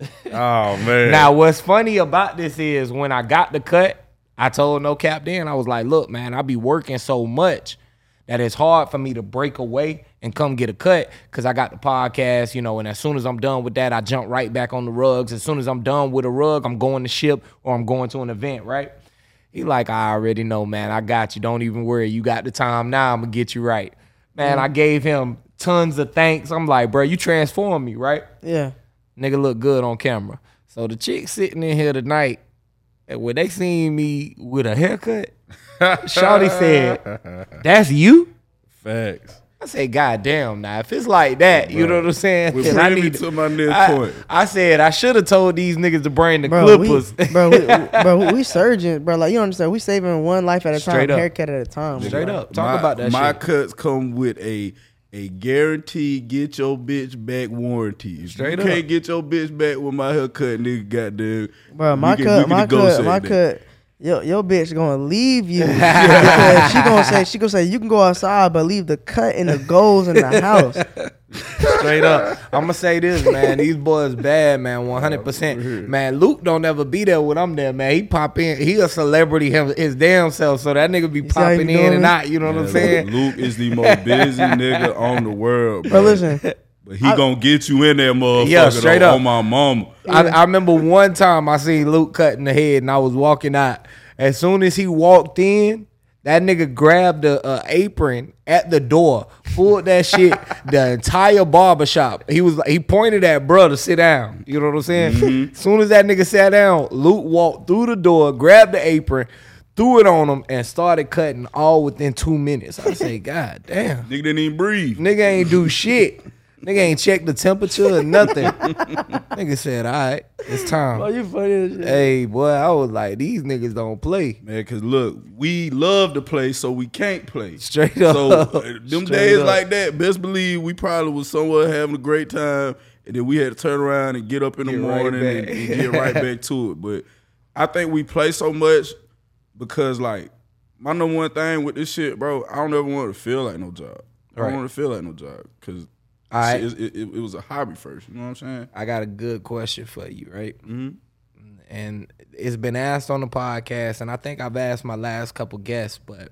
*laughs* oh man. Now, what's funny about this is when I got the cut, I told No Cap then, I was like, look, man, I be working so much that it's hard for me to break away and come get a cut because I got the podcast, you know, and as soon as I'm done with that, I jump right back on the rugs. As soon as I'm done with a rug, I'm going to ship or I'm going to an event, right? He like, I already know, man. I got you. Don't even worry. You got the time now. I'm gonna get you right. Man, I mm-hmm. gave him tons of thanks. I'm like, bro, you transformed me, right? Yeah. nigga look good on camera. So the chick sitting in here tonight, and when they seen me with a haircut, Shawty said, "That's you." Facts. I say, God damn, now if it's like that, you know what I'm saying? Well, then bring I me need to my next I, point. I said I should have told these niggas to bring the Bro, we, clippers. *laughs* bro, we, bro, *laughs* we surgeon, bro. Like you don't understand, we saving one life at a time, up. haircut at a time. Straight bro. up, talk my, about that My shit. cuts come with a a guaranteed get your bitch back warranty. If Straight you up. can't get your bitch back with my haircut, nigga, goddamn. Bro, my can- we cut, my cut, my that. cut. Your your bitch gonna leave you *laughs* because she gonna say she gonna say you can go outside but leave the cut and the goals in the house. Straight up. I'm gonna say this, man. These boys bad, man. 100. percent Man, Luke don't ever be there when I'm there, man. He pop in. He a celebrity him, his damn self. So that nigga be see how he popping in and it? out. You know what I'm saying? Luke is the most busy nigga on the world, bro. Bro, listen, But he gonna get you in there, motherfucker. Yeah, straight though, up. on my mama. I, I remember one time I seen Luke cutting the head and I was walking out. As soon as he walked in, that nigga grabbed a, a apron at the door, pulled that shit, *laughs* the entire barbershop. He was like, he pointed at bro to sit down. You know what I'm saying? Mm-hmm. *laughs* As soon as that nigga sat down, Luke walked through the door, grabbed the apron, threw it on him, and started cutting all within two minutes. I say, *laughs* God damn. Nigga didn't even breathe. Nigga ain't do shit. Nigga ain't check the temperature or nothing. Nigga said, all right, it's time. oh, you funny as shit. Hey, boy, I was like, these niggas don't play. Man, cause look, we love to play, so we can't play. Straight up. So uh, them Straight days up. like that, best believe we probably was somewhere having a great time, and then we had to turn around and get up in the Get right morning and, and get right back to it. But I think we play so much because like my number one thing with this shit, bro, I don't ever want to feel like no job. I don't want to feel like no job because All right. it, it, it was a hobby first. You know what I'm saying? I got a good question for you, right? Mm-hmm. And it's been asked on the podcast, and I think I've asked my last couple guests, but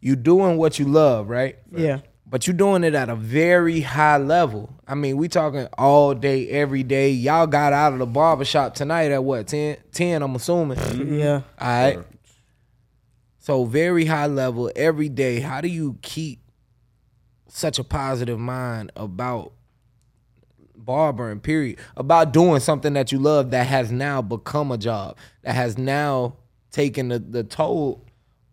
you doing what you love, right? Yeah. But you doing it at a very high level. I mean, we talking all day, every day. Y'all got out of the barbershop tonight at what, 10? 10 I'm assuming. Yeah. All right. So very high level every day. How do you keep such a positive mind about barbering? Period. About doing something that you love that has now become a job that has now taken the, the toll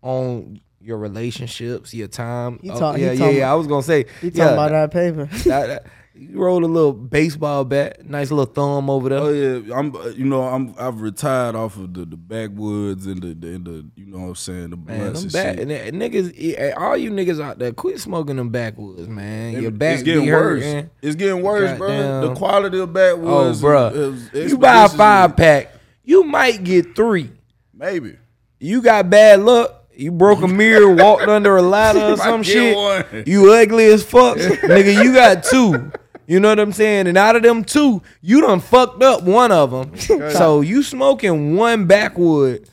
on your relationships, your time. Oh, talk- he yeah, yeah, talking- yeah. I was gonna say, You talking yeah, about that paper? that- you rolled a little baseball bat, nice little thumb over there. Oh yeah, I'm. uh, You know, I'm. I've retired off of the, the backwoods and the, the, and the you know what I'm saying the Man, blunts them and back, shit. and that- niggas, eh, all you niggas out there, quit smoking them backwoods, man. Your It- back it's getting worse. hurting. It's getting worse, bro. The quality of backwoods. Oh, bro, you buy a five pack, you might get three. maybe. You got bad luck. You broke a *laughs* mirror, walked under a ladder or some shit. one. You ugly as fuck, *laughs* nigga. You got two. You know what I'm saying? And out of them two, you done fucked up one of them. *laughs* so you smoking one backwood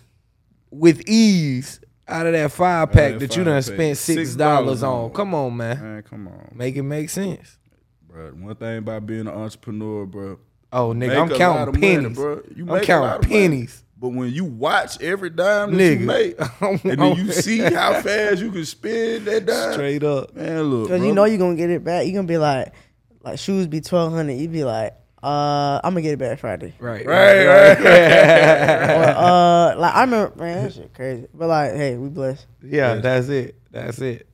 with ease out of that five pack that that you done pack. spent six $6 on. on. Come on, man. Man, come on, Make it make sense. bro. One thing about being an entrepreneur, bro. Oh, make nigga, a I'm lot counting of money, pennies. bro. You I'm make a lot counting of money. pennies. But when you watch every dime that Nigga. you make, *laughs* and then you see how fast you can spend that dime, Straight up. man, look, Cause you know you're gonna get it back. You're gonna be like, like shoes be twelve hundred. you'd be like, uh, I'm gonna get it back Friday. Right. Right, right. *laughs* or uh, like I remember, man, that shit crazy. But like, hey, we blessed. Yeah, that's it. That's it.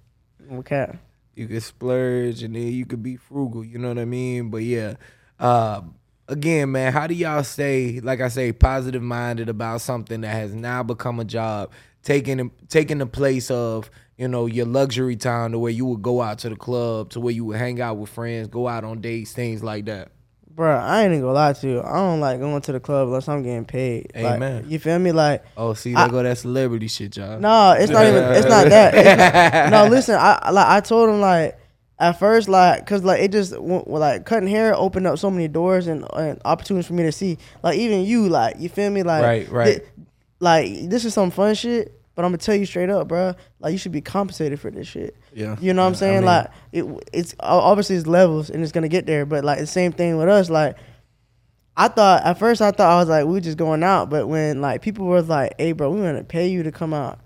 We cap. You could splurge and then you could be frugal. You know what I mean? But yeah, uh, again, man, how do y'all stay, like I say, positive minded about something that has now become a job, taking taking the place of you know your luxury time to where you would go out to the club, to where you would hang out with friends, go out on dates, things like that. Bro, I ain't even gonna lie to you. I don't like going to the club unless I'm getting paid. Like, Amen. you feel me? Like, Oh, see, I- there go that celebrity shit, y'all. no, it's not even. It's not that. It's *laughs* not- no, listen. I like. I told him like at first, like, cause like it just like cutting hair opened up so many doors and, and opportunities for me to see. Like even you, like you feel me? Like Right, right. thi- like this is some fun shit. But I'm gonna tell you straight up, bro. Like you should be compensated for this shit. Yeah. You know what I'm I saying? mean- like it, it's obviously it's levels and it's gonna get there. But like the same thing with us. Like I thought at first I thought I was like we were just going out, but when like people were like, "Hey, bro, we want to pay you to come out,"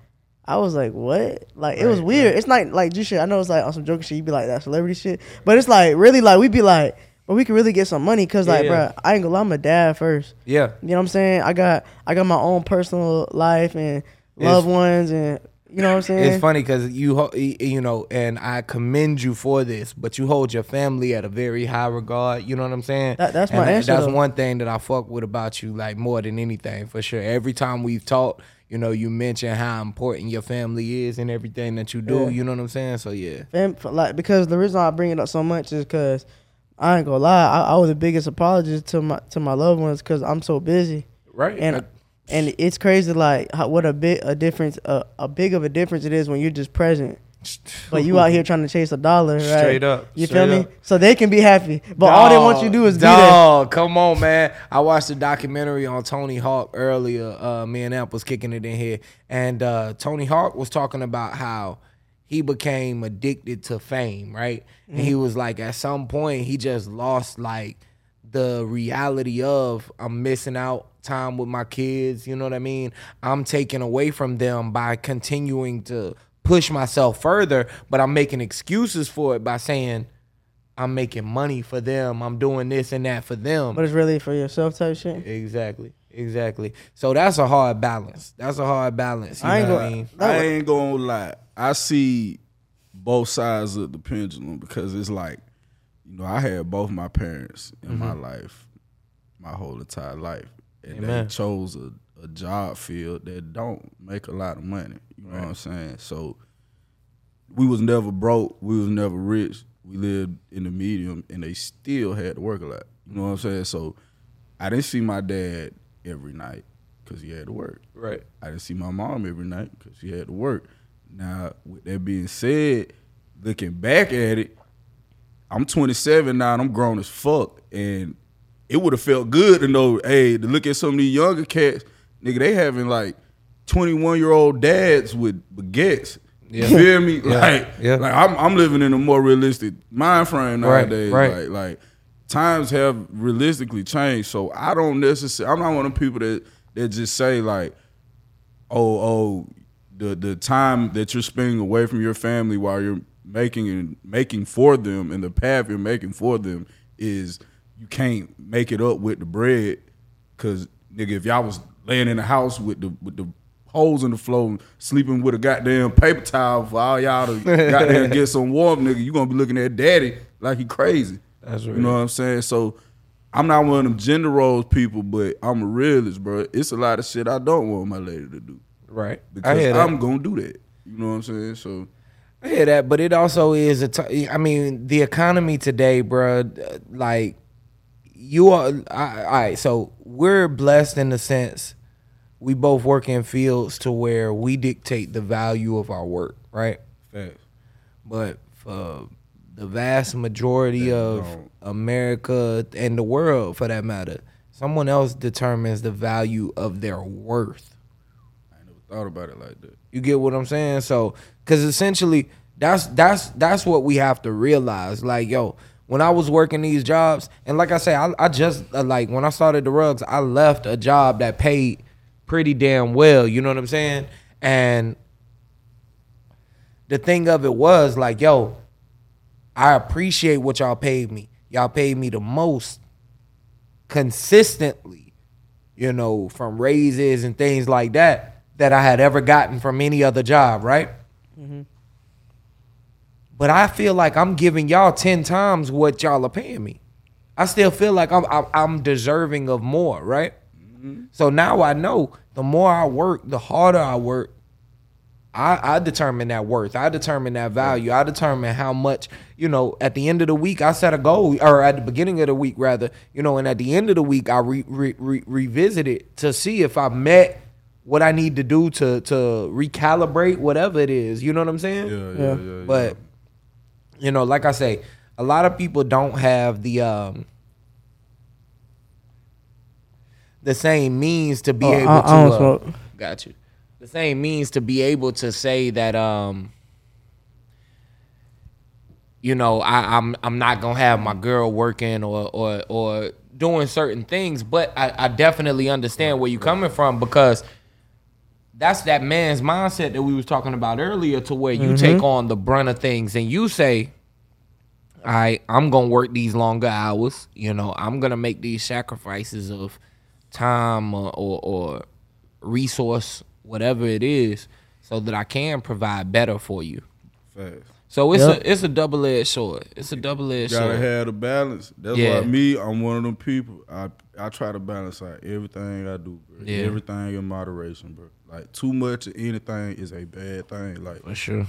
I was like, "What?" Like it was Right, weird. It's not like just shit. I know it's like on some joking shit. You be like that celebrity shit, but it's like really like we be like, but we could really get some money because like, Yeah. bro, I ain't gonna lie, I'm a dad first. Yeah, You know what I'm saying? I got I got my own personal life and loved ones and you know what I'm saying? it's funny because you you know, and I commend you for this, but you hold your family at a very high regard. You know what I'm saying? That- that's And my answer, That's though. one thing that I fuck with about you, like more than anything, for sure. Every time we've talked, you know, you mention how important your family is and everything that you do. Yeah. You know what I'm saying? So yeah, Fam, like because the reason I bring it up so much is because I ain't gonna lie, I, I was the biggest apologist to my to my loved ones because I'm so busy right. and and it's crazy like how, what a bit a difference a, a big of a difference it is when you're just present, but you out here trying to chase a dollar, right? Straight up, you straight feel me? up. So they can be happy, but all they want you to do is be there. Come on, man. I watched a documentary on Tony Hawk earlier. Uh, me and Amp was kicking it in here, and uh, Tony Hawk was talking about how he became addicted to fame, right? And he was like, at some point, he just lost like the reality of I'm missing out time with my kids. You know what I mean? I'm taken away from them by continuing to push myself further, but I'm making excuses for it by saying. I'm making money for them. I'm doing this and that for them. But it's really for yourself type shit. exactly. Exactly. So that's a hard balance. That's a hard balance. You I ain't know what I gonna- mean? I ain't gonna lie. I see both sides of the pendulum because it's like, you know, I had both my parents in my mm-hmm. life, my whole entire life, and Amen. they chose a, a job field that don't make a lot of money. You know what I'm saying? So we was never broke. We was never rich. We lived in the medium, and they still had to work a lot. You know what I'm saying? So I didn't see my dad every night because he had to work. Right. I didn't see my mom every night because she had to work. Now, with that being said, looking back at it, I'm 27 now and I'm grown as fuck. And it would have felt good to know, hey, to look at some of these younger cats, nigga, they having like 21 year old dads with baguettes. Yeah. You feel me? Yeah. Like, Yeah. like I'm, I'm living in a more realistic mind frame Right, nowadays. right. Like, like times have realistically changed. So I don't necessarily. I'm not one of the people that that just say like, oh, oh, the the time that you're spending away from your family while you're making and making for them, and the path you're making for them is you can't make it up with the bread. Cause nigga, if y'all was laying in the house with the with the holes in the floor, sleeping with a goddamn paper towel for all y'all to *laughs* goddamn get some warm, nigga, you gonna be looking at daddy like he crazy. That's right You know what I'm saying? So I'm not one of them gender roles people, but I'm a realist, bro. It's a lot of shit I don't want my lady to do Right. Because. I'm gonna do that. You know what I'm saying? So I hear that, but it also is a. T- I mean, the economy today, bruh, Like, you are. I, all right, so we're blessed in the sense we both work in fields to where we dictate the value of our work, right? facts. But for the vast majority They of don't. America and the world, for that matter, someone else determines the value of their worth. I never thought about it like that. You get what I'm saying? So, because essentially, that's that's that's what we have to realize. Like, yo, when I was working these jobs, and like I say, I, I just uh, like when I started the rugs, I left a job that paid pretty damn well. You know what I'm saying? And the thing of it was like, yo, I appreciate what y'all paid me. Y'all paid me the most consistently, you know, from raises and things like that that I had ever gotten from any other job, right? Mm-hmm. But I feel like I'm giving y'all 10 times what y'all are paying me. I still feel like I'm I'm, I'm deserving of more, right? Mm-hmm. So now I know the more I work, the harder I work. I, I determine that worth. I determine that value. I determine how much, you know, at the end of the week, I set a goal, or at the beginning of the week, rather, you know, and at the end of the week, I re, re, re, revisit it to see if I met what I need to do to to recalibrate whatever it is. You know what I'm saying? Yeah, Yeah. yeah, yeah. yeah. But you know, like I say, a lot of people don't have the um the same means to be Oh, able I- to I uh, got you. The same means to be able to say that um you know, I, I'm I'm not gonna have my girl working or or or doing certain things, but I, I definitely understand where you're coming from because that's that man's mindset that we was talking about earlier to where you take mm-hmm. on the brunt of things and you say all right i'm gonna work these longer hours you know i'm gonna make these sacrifices of time or, or, or resource whatever it is so that i can provide better for you Fast. so it's Yep. a it's a double-edged sword it's a double-edged sword. you Gotta sword have the balance. That's Yeah. why me, I'm one of them people. I I try to balance out everything I do, bro. Yeah. Everything in moderation, bro. Like too much of anything is a bad thing. Like for sure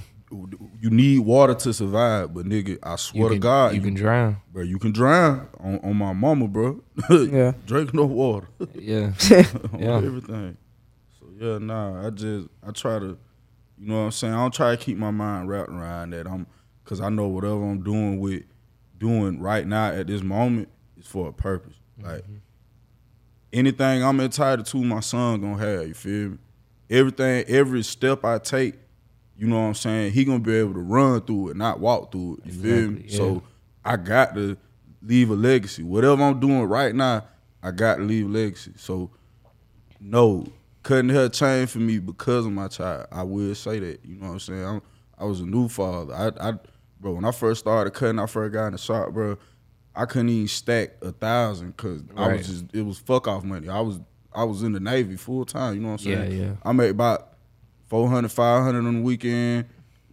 you need water to survive, but nigga, I swear you to God, you can drown bro, you can drown on, on my mama, bro. *laughs* Yeah. Drink no water. yeah *laughs* on *laughs* Yeah. everything. So yeah, nah, I just I try to, you know what I'm saying. I don't try to keep my mind wrapped around that. I'm because I know whatever I'm doing with doing right now at this moment is for a purpose. Like mm-hmm. anything I'm entitled to, my son gonna have. You feel me? Everything, every step I take, you know what I'm saying. He gonna be able to run through it, not walk through it. You feel me? Yeah. So I got to leave a legacy. Whatever I'm doing right now, I got to leave a legacy. So no, cutting hair changed for me because of my child. I will say that. You know what I'm saying? I'm, I was a new father. I, I, bro, when I first started cutting, I first got in the shop, bro. I couldn't even stack a thousand because I was just it was fuck off money. I was I was in the Navy full time. You know what I'm saying? Yeah, yeah. I make about 400, 500 on the weekend.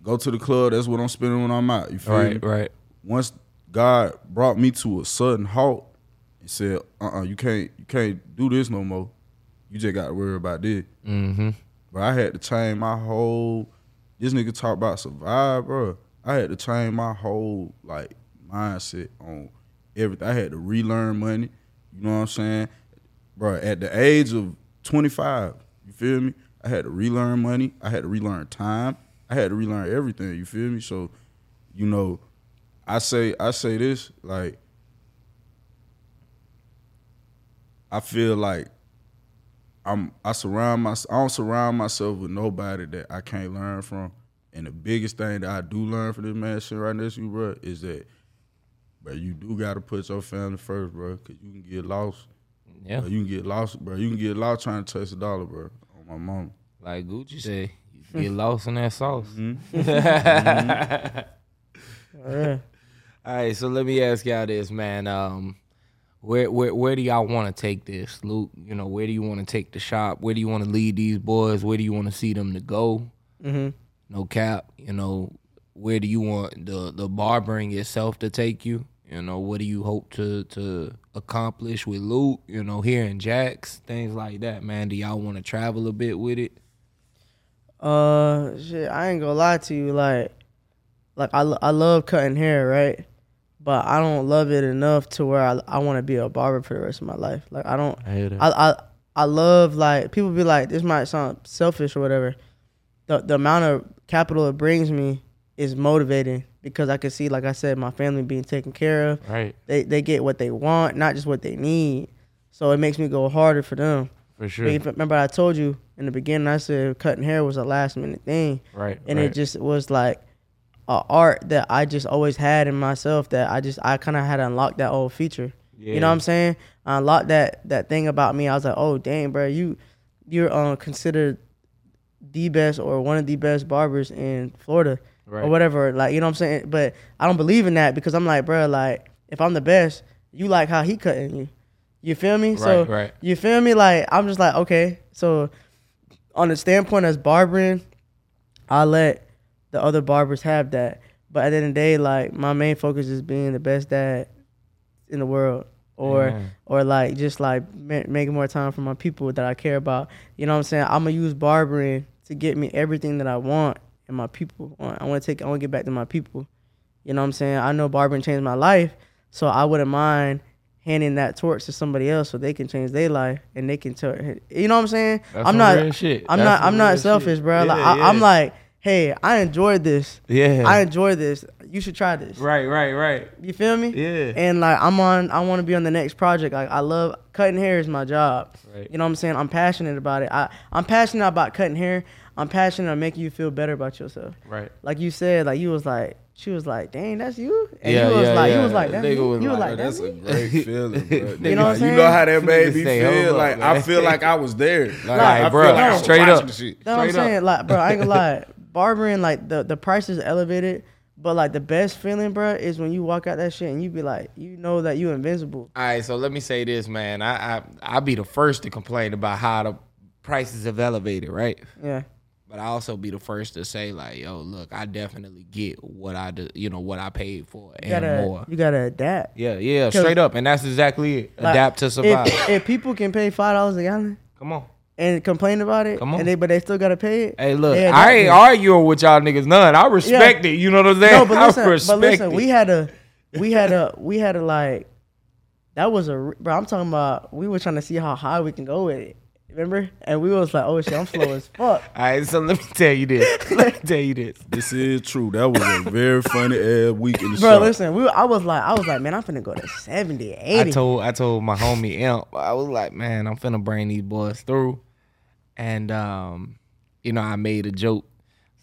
Go to the club. That's what I'm spending when I'm out. You feel right me? right once God brought me to a sudden halt and said, "Uh, uh you can't, you can't do this no more. You just got to worry about this." mm-hmm But I had to change my whole. This nigga talk about survive, bro. I had to change my whole like mindset on everything. I had to relearn money. You know what I'm saying, bro? At the age of 25, you feel me? I had to relearn money. I had to relearn time. I had to relearn everything. You feel me? So, you know, I say I say this like I feel like I'm I surround my I don't surround myself with nobody that I can't learn from. And the biggest thing that I do learn from this man sitting right next to you, bro, is that bro, you do gotta put your family first, bro, cause you can get lost. Yeah Bro, you can get lost, bro. You can get lost trying to chase a dollar, bro. On my mom. like gucci said you get *laughs* lost in that sauce Yeah. *laughs* All right, so let me ask y'all this, man. Um, where where where do y'all want to take this, Luke? You know, where do you want to take the shop? Where do you want to lead these boys? Where do you want to see them to go? hmm No cap. You know, where do you want the the barbering itself to take you? You know, what do you hope to to accomplish with Luke? You know, here in Jax, things like that, man. Do y'all want to travel a bit with it? Uh, shit, I ain't gonna lie to you. Like, like I, I love cutting hair, right? But I don't love it enough to where I, I want to be a barber for the rest of my life. Like, I don't. I hear that. I, I, I love like people be like, this might sound selfish or whatever. The the amount of capital it brings me is motivating because I can see, like I said, my family being taken care of. right, They they get what they want, not just what they need. So it makes me go harder for them. for sure. If- Remember, I told you in the beginning, I said cutting hair was a last minute thing, right, and right. it just was like a art that I just always had in myself. That I just I kind of had to unlock that old feature. Yeah. You know what I'm saying? I unlocked that that thing about me. I was like, oh dang, bro, you you're uh, considered the best or one of the best barbers in Florida right. or whatever. Like you know what I'm saying? But I don't believe in that because I'm like, bro, like if I'm the best, you like how he cutting you. You feel me? so Right, right. you feel me? Like I'm just like, okay. So on the standpoint as barbering, I let the other barbers have that. But at the end of the day, like my main focus is being the best dad in the world, or Amen. or like just like ma- making more time for my people that I care about. You know what I'm saying? I'm gonna use barbering to get me everything that I want and my people. I want to take. I want to get back to my people. You know what I'm saying? I know barbering changed my life, so I wouldn't mind handing that torch to somebody else so they can change their life and they can tell. You know what I'm saying? That's I'm not. I'm That's not. I'm not selfish, shit. bro. like Yeah, I, I'm like, hey, I enjoyed this. Yeah. I enjoyed this. You should try this. right, right, right. You feel me? Yeah. And like I'm on, I want to be on the next project. Like I love cutting hair is my job. Right. You know what I'm saying? I'm passionate about it. I I'm passionate about cutting hair. I'm passionate about making you feel better about yourself. Right. Like you said, like you was like, she was like, dang, that's you. And Yeah, you was yeah, like, yeah. you was like, that's Nigga you. was you was like, like, that's that's a me. great feeling, bro. *laughs* You know what I'm saying? You know how that made me feel? up, Like I feel like I was there. Like, Like, I bro, feel like I straight up. the shit. That's what I'm Straight up. saying. Like, bro, I ain't gonna *laughs* lie. Barbering, like the the price is elevated, but like the best feeling, bro, is when you walk out that shit and you be like, you know that you invincible. All right, so let me say this, man. I I I'll be the first to complain about how the prices have elevated, right? Yeah. But I also be the first to say like, yo, look, I definitely get what I do, you know, what I paid for You and gotta more. you gotta adapt. Yeah, yeah, straight up, and that's exactly it. Like, Adapt to survive. If, if people can pay five dollars a gallon Come on. and complain about it, Come on. and they but they still gotta pay it. Hey, look, I ain't arguing with y'all niggas none. I respect it. You know what I'm saying? No, but *laughs* listen, I respect but listen, it. we had a, we had a, we had a like, that was a, bro. I'm talking about. We were trying to see how high we can go with it. Remember? And we was like, oh shit, I'm slow as fuck. *laughs* All right, so let me tell you this. *laughs* Let me tell you this. This is true. That was a very funny ass week in the Bro, shop. listen, we, I was like, I was like, man, I'm finna go to 70, 80. I told I told my homie Imp, I was like, man, I'm finna bring these boys through. And um, you know, I made a joke.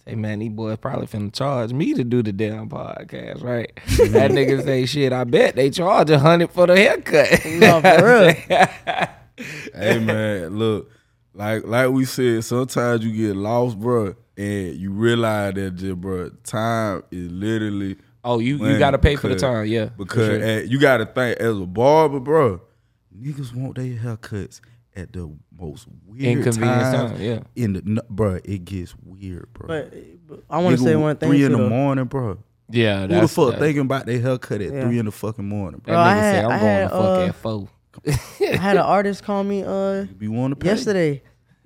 Say, man, these boys probably finna charge me to do the damn podcast, right? that nigga say, shit, I bet they charge a hundred for the haircut. No, for real. *laughs* *laughs* hey man, look, like like we said, sometimes you get lost, bro, and you realize that just, bro, time is literally oh, you, you gotta pay for the time, yeah. Because sure. eh, you gotta think as a barber, bro, niggas want their haircuts at the most weird Inconvenient times. time, yeah. In the n- bro, it gets weird, bro. But, but I want to say one thing. Three too, in the though. morning, bro. yeah, Who the that's fuck that, thinking about their haircut at Yeah. three in the fucking morning, bro? Bro, I nigga say had- I'm I going had, to fuck uh, at four. I had an artist call me uh You be want to pay yesterday.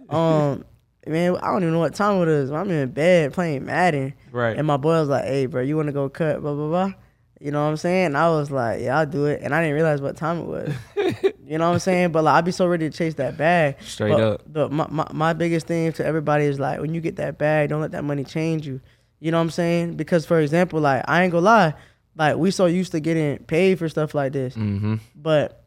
Um, man, I don't even know what time it is. I'm in bed playing Madden. Right. And my boy was like, "Hey, bro, you want to go cut?" Blah blah blah. You know what I'm saying? I was like, "Yeah, I'll do it." And I didn't realize what time it was. *laughs* you know what I'm saying? But like, I'd be so ready to chase that bag. Straight But- up. But my, my my biggest thing to everybody is like, when you get that bag, don't let that money change you. You know what I'm saying? Because for example, like I ain't gonna lie, like we so used to getting paid for stuff like this, Mm-hmm. but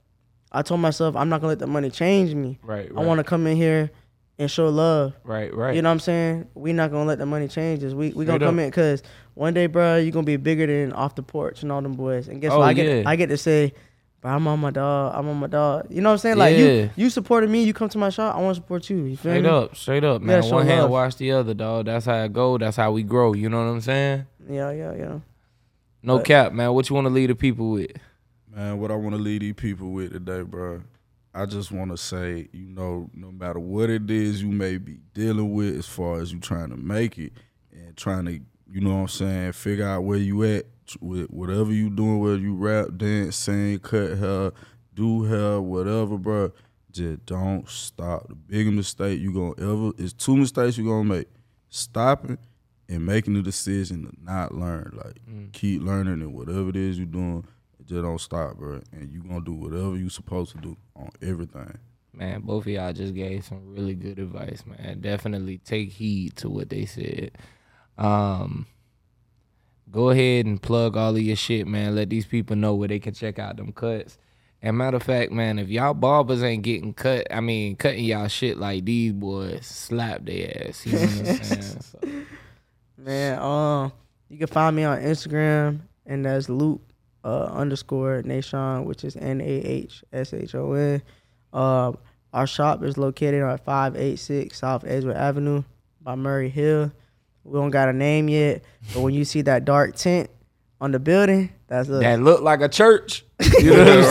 I told myself I'm not gonna let the money change me. Right, right. I want to come in here and show love. Right, right. You know what I'm saying? We not gonna let the money change us. We we gonna come in because one day, bro, you gonna be bigger than off the porch and all them boys. And guess Oh, what? I get yeah. I get to say, bro, I'm on my dog. I'm on my dog. You know what I'm saying? Like Yeah. you you supported me. You come to my shop. I want to support you. You feel Straight me? up, straight up, man. One hand love. wash the other, dog. That's how it go. That's how we grow. You know what I'm saying? Yeah, yeah, yeah. No But- cap, man. What you want to lead the people with? Man, what I want to leave these people with today, bro. I just want to say, you know, no matter what it is you may be dealing with as far as you trying to make it and trying to, you know what I'm saying, figure out where you at with whatever you doing, whether you rap, dance, sing, cut hair, do hair, whatever, bro. Just don't stop. The biggest mistake you're gonna ever is two mistakes you're gonna make: stopping and making the decision to not learn. Like mm. keep learning and whatever it is you're doing, just don't stop, bro. And you gonna do whatever you supposed to do on everything. Man, both of y'all just gave some really good advice, man. Definitely take heed to what they said. Um, go ahead and plug all of your shit, man. Let these people know where they can check out them cuts. And matter of fact, man, if y'all barbers ain't getting cut, I mean, cutting y'all shit like these boys, slap their ass. You know what I'm *laughs* saying? So, Man, um, you can find me on Instagram, and that's Luke uh, underscore Nahshon, which is N A H S H O N. Uh, our shop is located on five eight six South Edgewood Avenue by Murray Hill. We don't got a name yet, but when you see that dark tent on the building. That's look. that look like a church. *laughs* You know what I'm Right,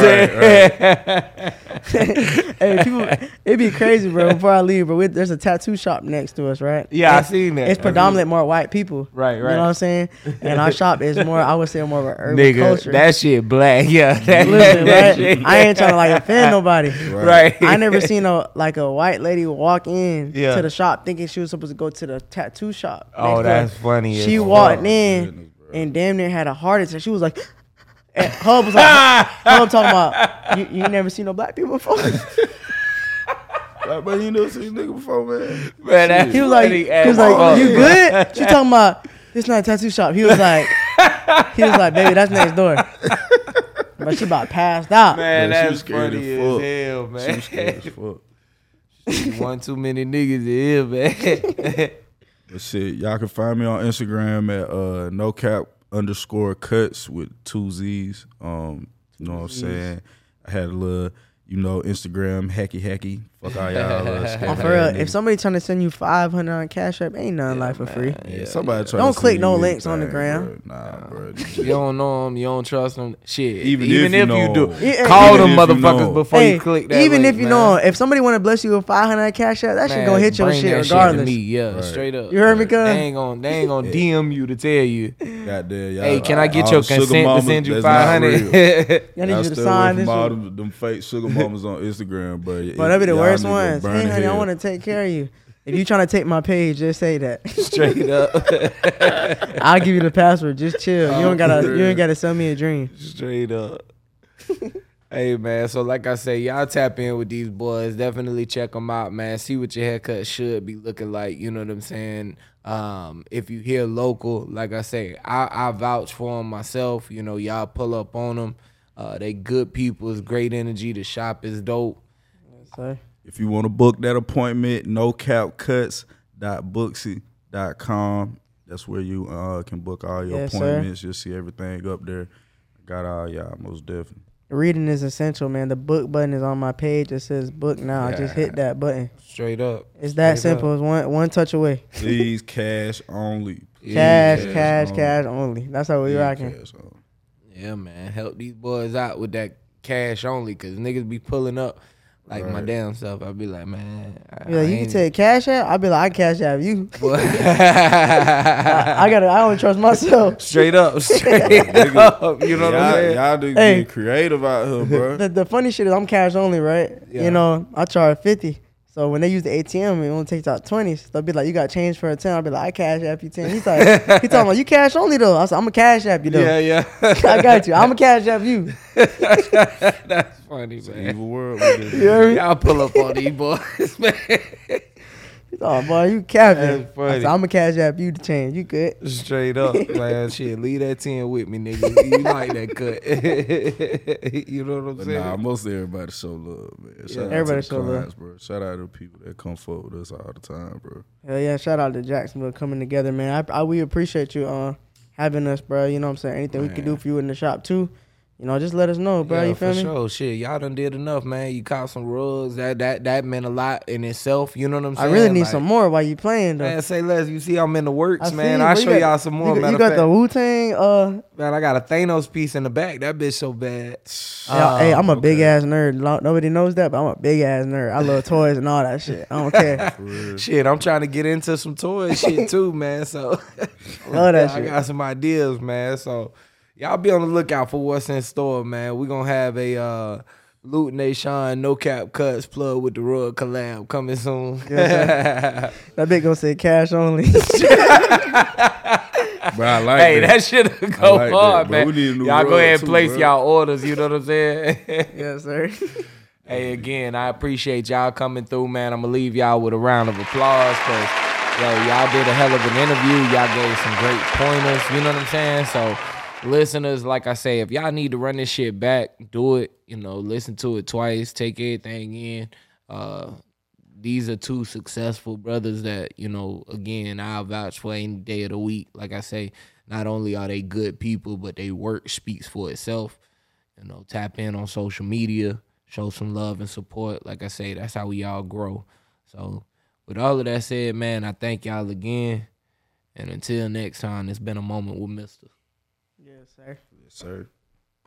saying? *laughs* *laughs* hey, people, it'd be crazy, bro. *laughs* Before I leave, bro, we, there's a tattoo shop next to us, right? Yeah, I And seen that. It's predominantly more white people. Right, You right. know what I'm saying? And our shop is more, I would say, more of an urban Nigga, culture. that shit black. Yeah, that, Listen, that right? shit- I ain't trying to like offend nobody. Right. I never *laughs* seen a like a white lady walk in Yeah. to the shop thinking she was supposed to go to the tattoo shop. Oh, that's us. funny. She fuck. walked in Goodness, and damn near had a heart attack. She was like, and Hub was like, *laughs* Hub talking about you, you ain't never seen no black people before. *laughs* Like, man, you never seen this nigga before, man. Man, that's He was like, he was like, fuck. you good? *laughs* She talking about this not a tattoo shop. He was like, he was like, baby, that's next door. But she about passed out. Man, Yeah, she that's was scared funny as as fuck. hell, She man. was scared as fuck. One too many niggas in here, man. But shit, y'all can find me on Instagram at uh no cap underscore cuts with two Z's. Um, you know what I'm saying? I had a little, you know, Instagram hacky hacky. Fuck all y'all. *laughs* Oh, for real, if niggas. somebody trying to send you five hundred on Cash App, ain't nothing like for free. yeah, somebody try Don't to click send no me links on the anything, gram. bro. Nah, bro. *laughs* you don't know them, you don't trust them. Shit, Even even, if if, you you, know do, 'em. Yeah, call them motherfuckers you know before Hey, you click that. even link, if you man. know, if somebody want to bless you with five hundred Cash App, that shit Man, gonna hit your bring shit that regardless. to me, yeah, Right. straight up. You heard me, They ain't gonna, they ain't gonna DM you to tell you. Goddamn, y'all. Hey, can I get your consent to send you that's not five real. hundred? *laughs* I need Y'all to sign this. all them, them fake sugar mamas on Instagram, but But the y'all worst niggas ones. Hey, the honey, I want to take care of you. If you trying to take my page, just say that. Straight up, *laughs* I'll give you the password. Just chill. You don't gotta. You ain't gotta sell me a dream. straight up. Hey man, so like I say, y'all tap in with these boys. Definitely check them out, man. See what your haircut should be looking like. You know what I'm saying? Um, if you hear local, like I say, I, I vouch for them myself. You know, y'all pull up on them. Uh, they good people. It's great energy. The shop is dope. So, If you want to book that appointment, no cap cuts dot com. That's where you uh, can book all your Yes, sir. appointments. You'll see everything up there. Got all y'all most definitely. reading is essential, man. The book button is on my page. It says book now. Just hit that button. Straight up. It's that Straight simple. It's one one touch away. Please cash only. Cash, cash cash, only. cash only. That's how we Please rocking. cash only. Yeah, man. Help these boys out with that cash only, cause niggas be pulling up like my damn self. I'd be like, man. I, Yeah, I you can take cash out. I'd be like, *laughs* I cash out you. Boy. I gotta. I don't trust myself. *laughs* straight up, *laughs* straight up. You know what I'm saying? y'all do Hey. get creative out here, bro. The, the funny shit is I'm cash only, right? Yeah. You know, I charge fifty. So when they use the ATM, it only takes out twenties. They'll be like, "You got change for a ten. I'll be like, "I cash app you 10 He's like, he talking about you cash only though. I said, "I'm a cash app you though. Yeah, yeah. *laughs* I got you. I'm a cash app you." *laughs* That's funny, man. Evil world. we live in. You heard me? Y'all pull up on these boys, *laughs* man. Oh boy, you capping. That's. I said, I'm a cash app you to change. You good? Straight up, *laughs* man. Shit, leave that ten with me, nigga. You *laughs* like that cut? *laughs* you know what I'm But saying? nah, most everybody show love, man. Shout out Everybody show the love. bro. Shout out to the people that come forward with us all the time, bro. Hell yeah! Shout out to Jacksonville coming together, man. I, I we appreciate you uh having us, bro. You know what I'm saying? Anything we can do for you in the shop too. You know, just let us know, bro. yeah, you feel for me? sure. Shit, y'all done did enough, man. You caught some rugs. That that that meant a lot in itself. You know what I'm saying? I really need Like, some more while you playing though. Man, say less. You see, I'm in the works, I man. I'll show y'all some more. You, got- you got the. Wu Tang. Uh, man, I got a Thanos piece in the back. That bitch so bad. hey, I'm a okay. big ass nerd. Nobody knows that, but I'm a big ass nerd. I love toys and all that *laughs* shit. I don't care. *laughs* Shit, I'm trying to get into some toy shit too, man. So *laughs* Love that I shit. got some ideas, man. So y'all be on the lookout for what's in store, man. We're gonna have a uh Luke Nahshon No Cap Cutz plug with the Rug collab coming soon. *laughs* That bitch gonna say cash only. *laughs* But I like hey, that. that should I go like hard, bro. man. We need a new y'all go ahead and too, place bro. y'all orders. You know what I'm saying? *laughs* yes, sir. Hey, again, I appreciate y'all coming through, man. I'm gonna leave y'all with a round of applause because yo, y'all did a hell of an interview. Y'all gave some great pointers. You know what I'm saying? So, listeners, like I say, if y'all need to run this shit back, do it. You know, listen to it twice, take everything in. Uh, these are two successful brothers that you know. Again, I'll vouch for any day of the week. Like I say, not only are they good people, but they work speaks for itself. You know, tap in on social media, show some love and support. Like I say, that's how we all grow. So, with all of that said, man, I thank y'all again. And until next time, it's been a moment with Mister. Sir.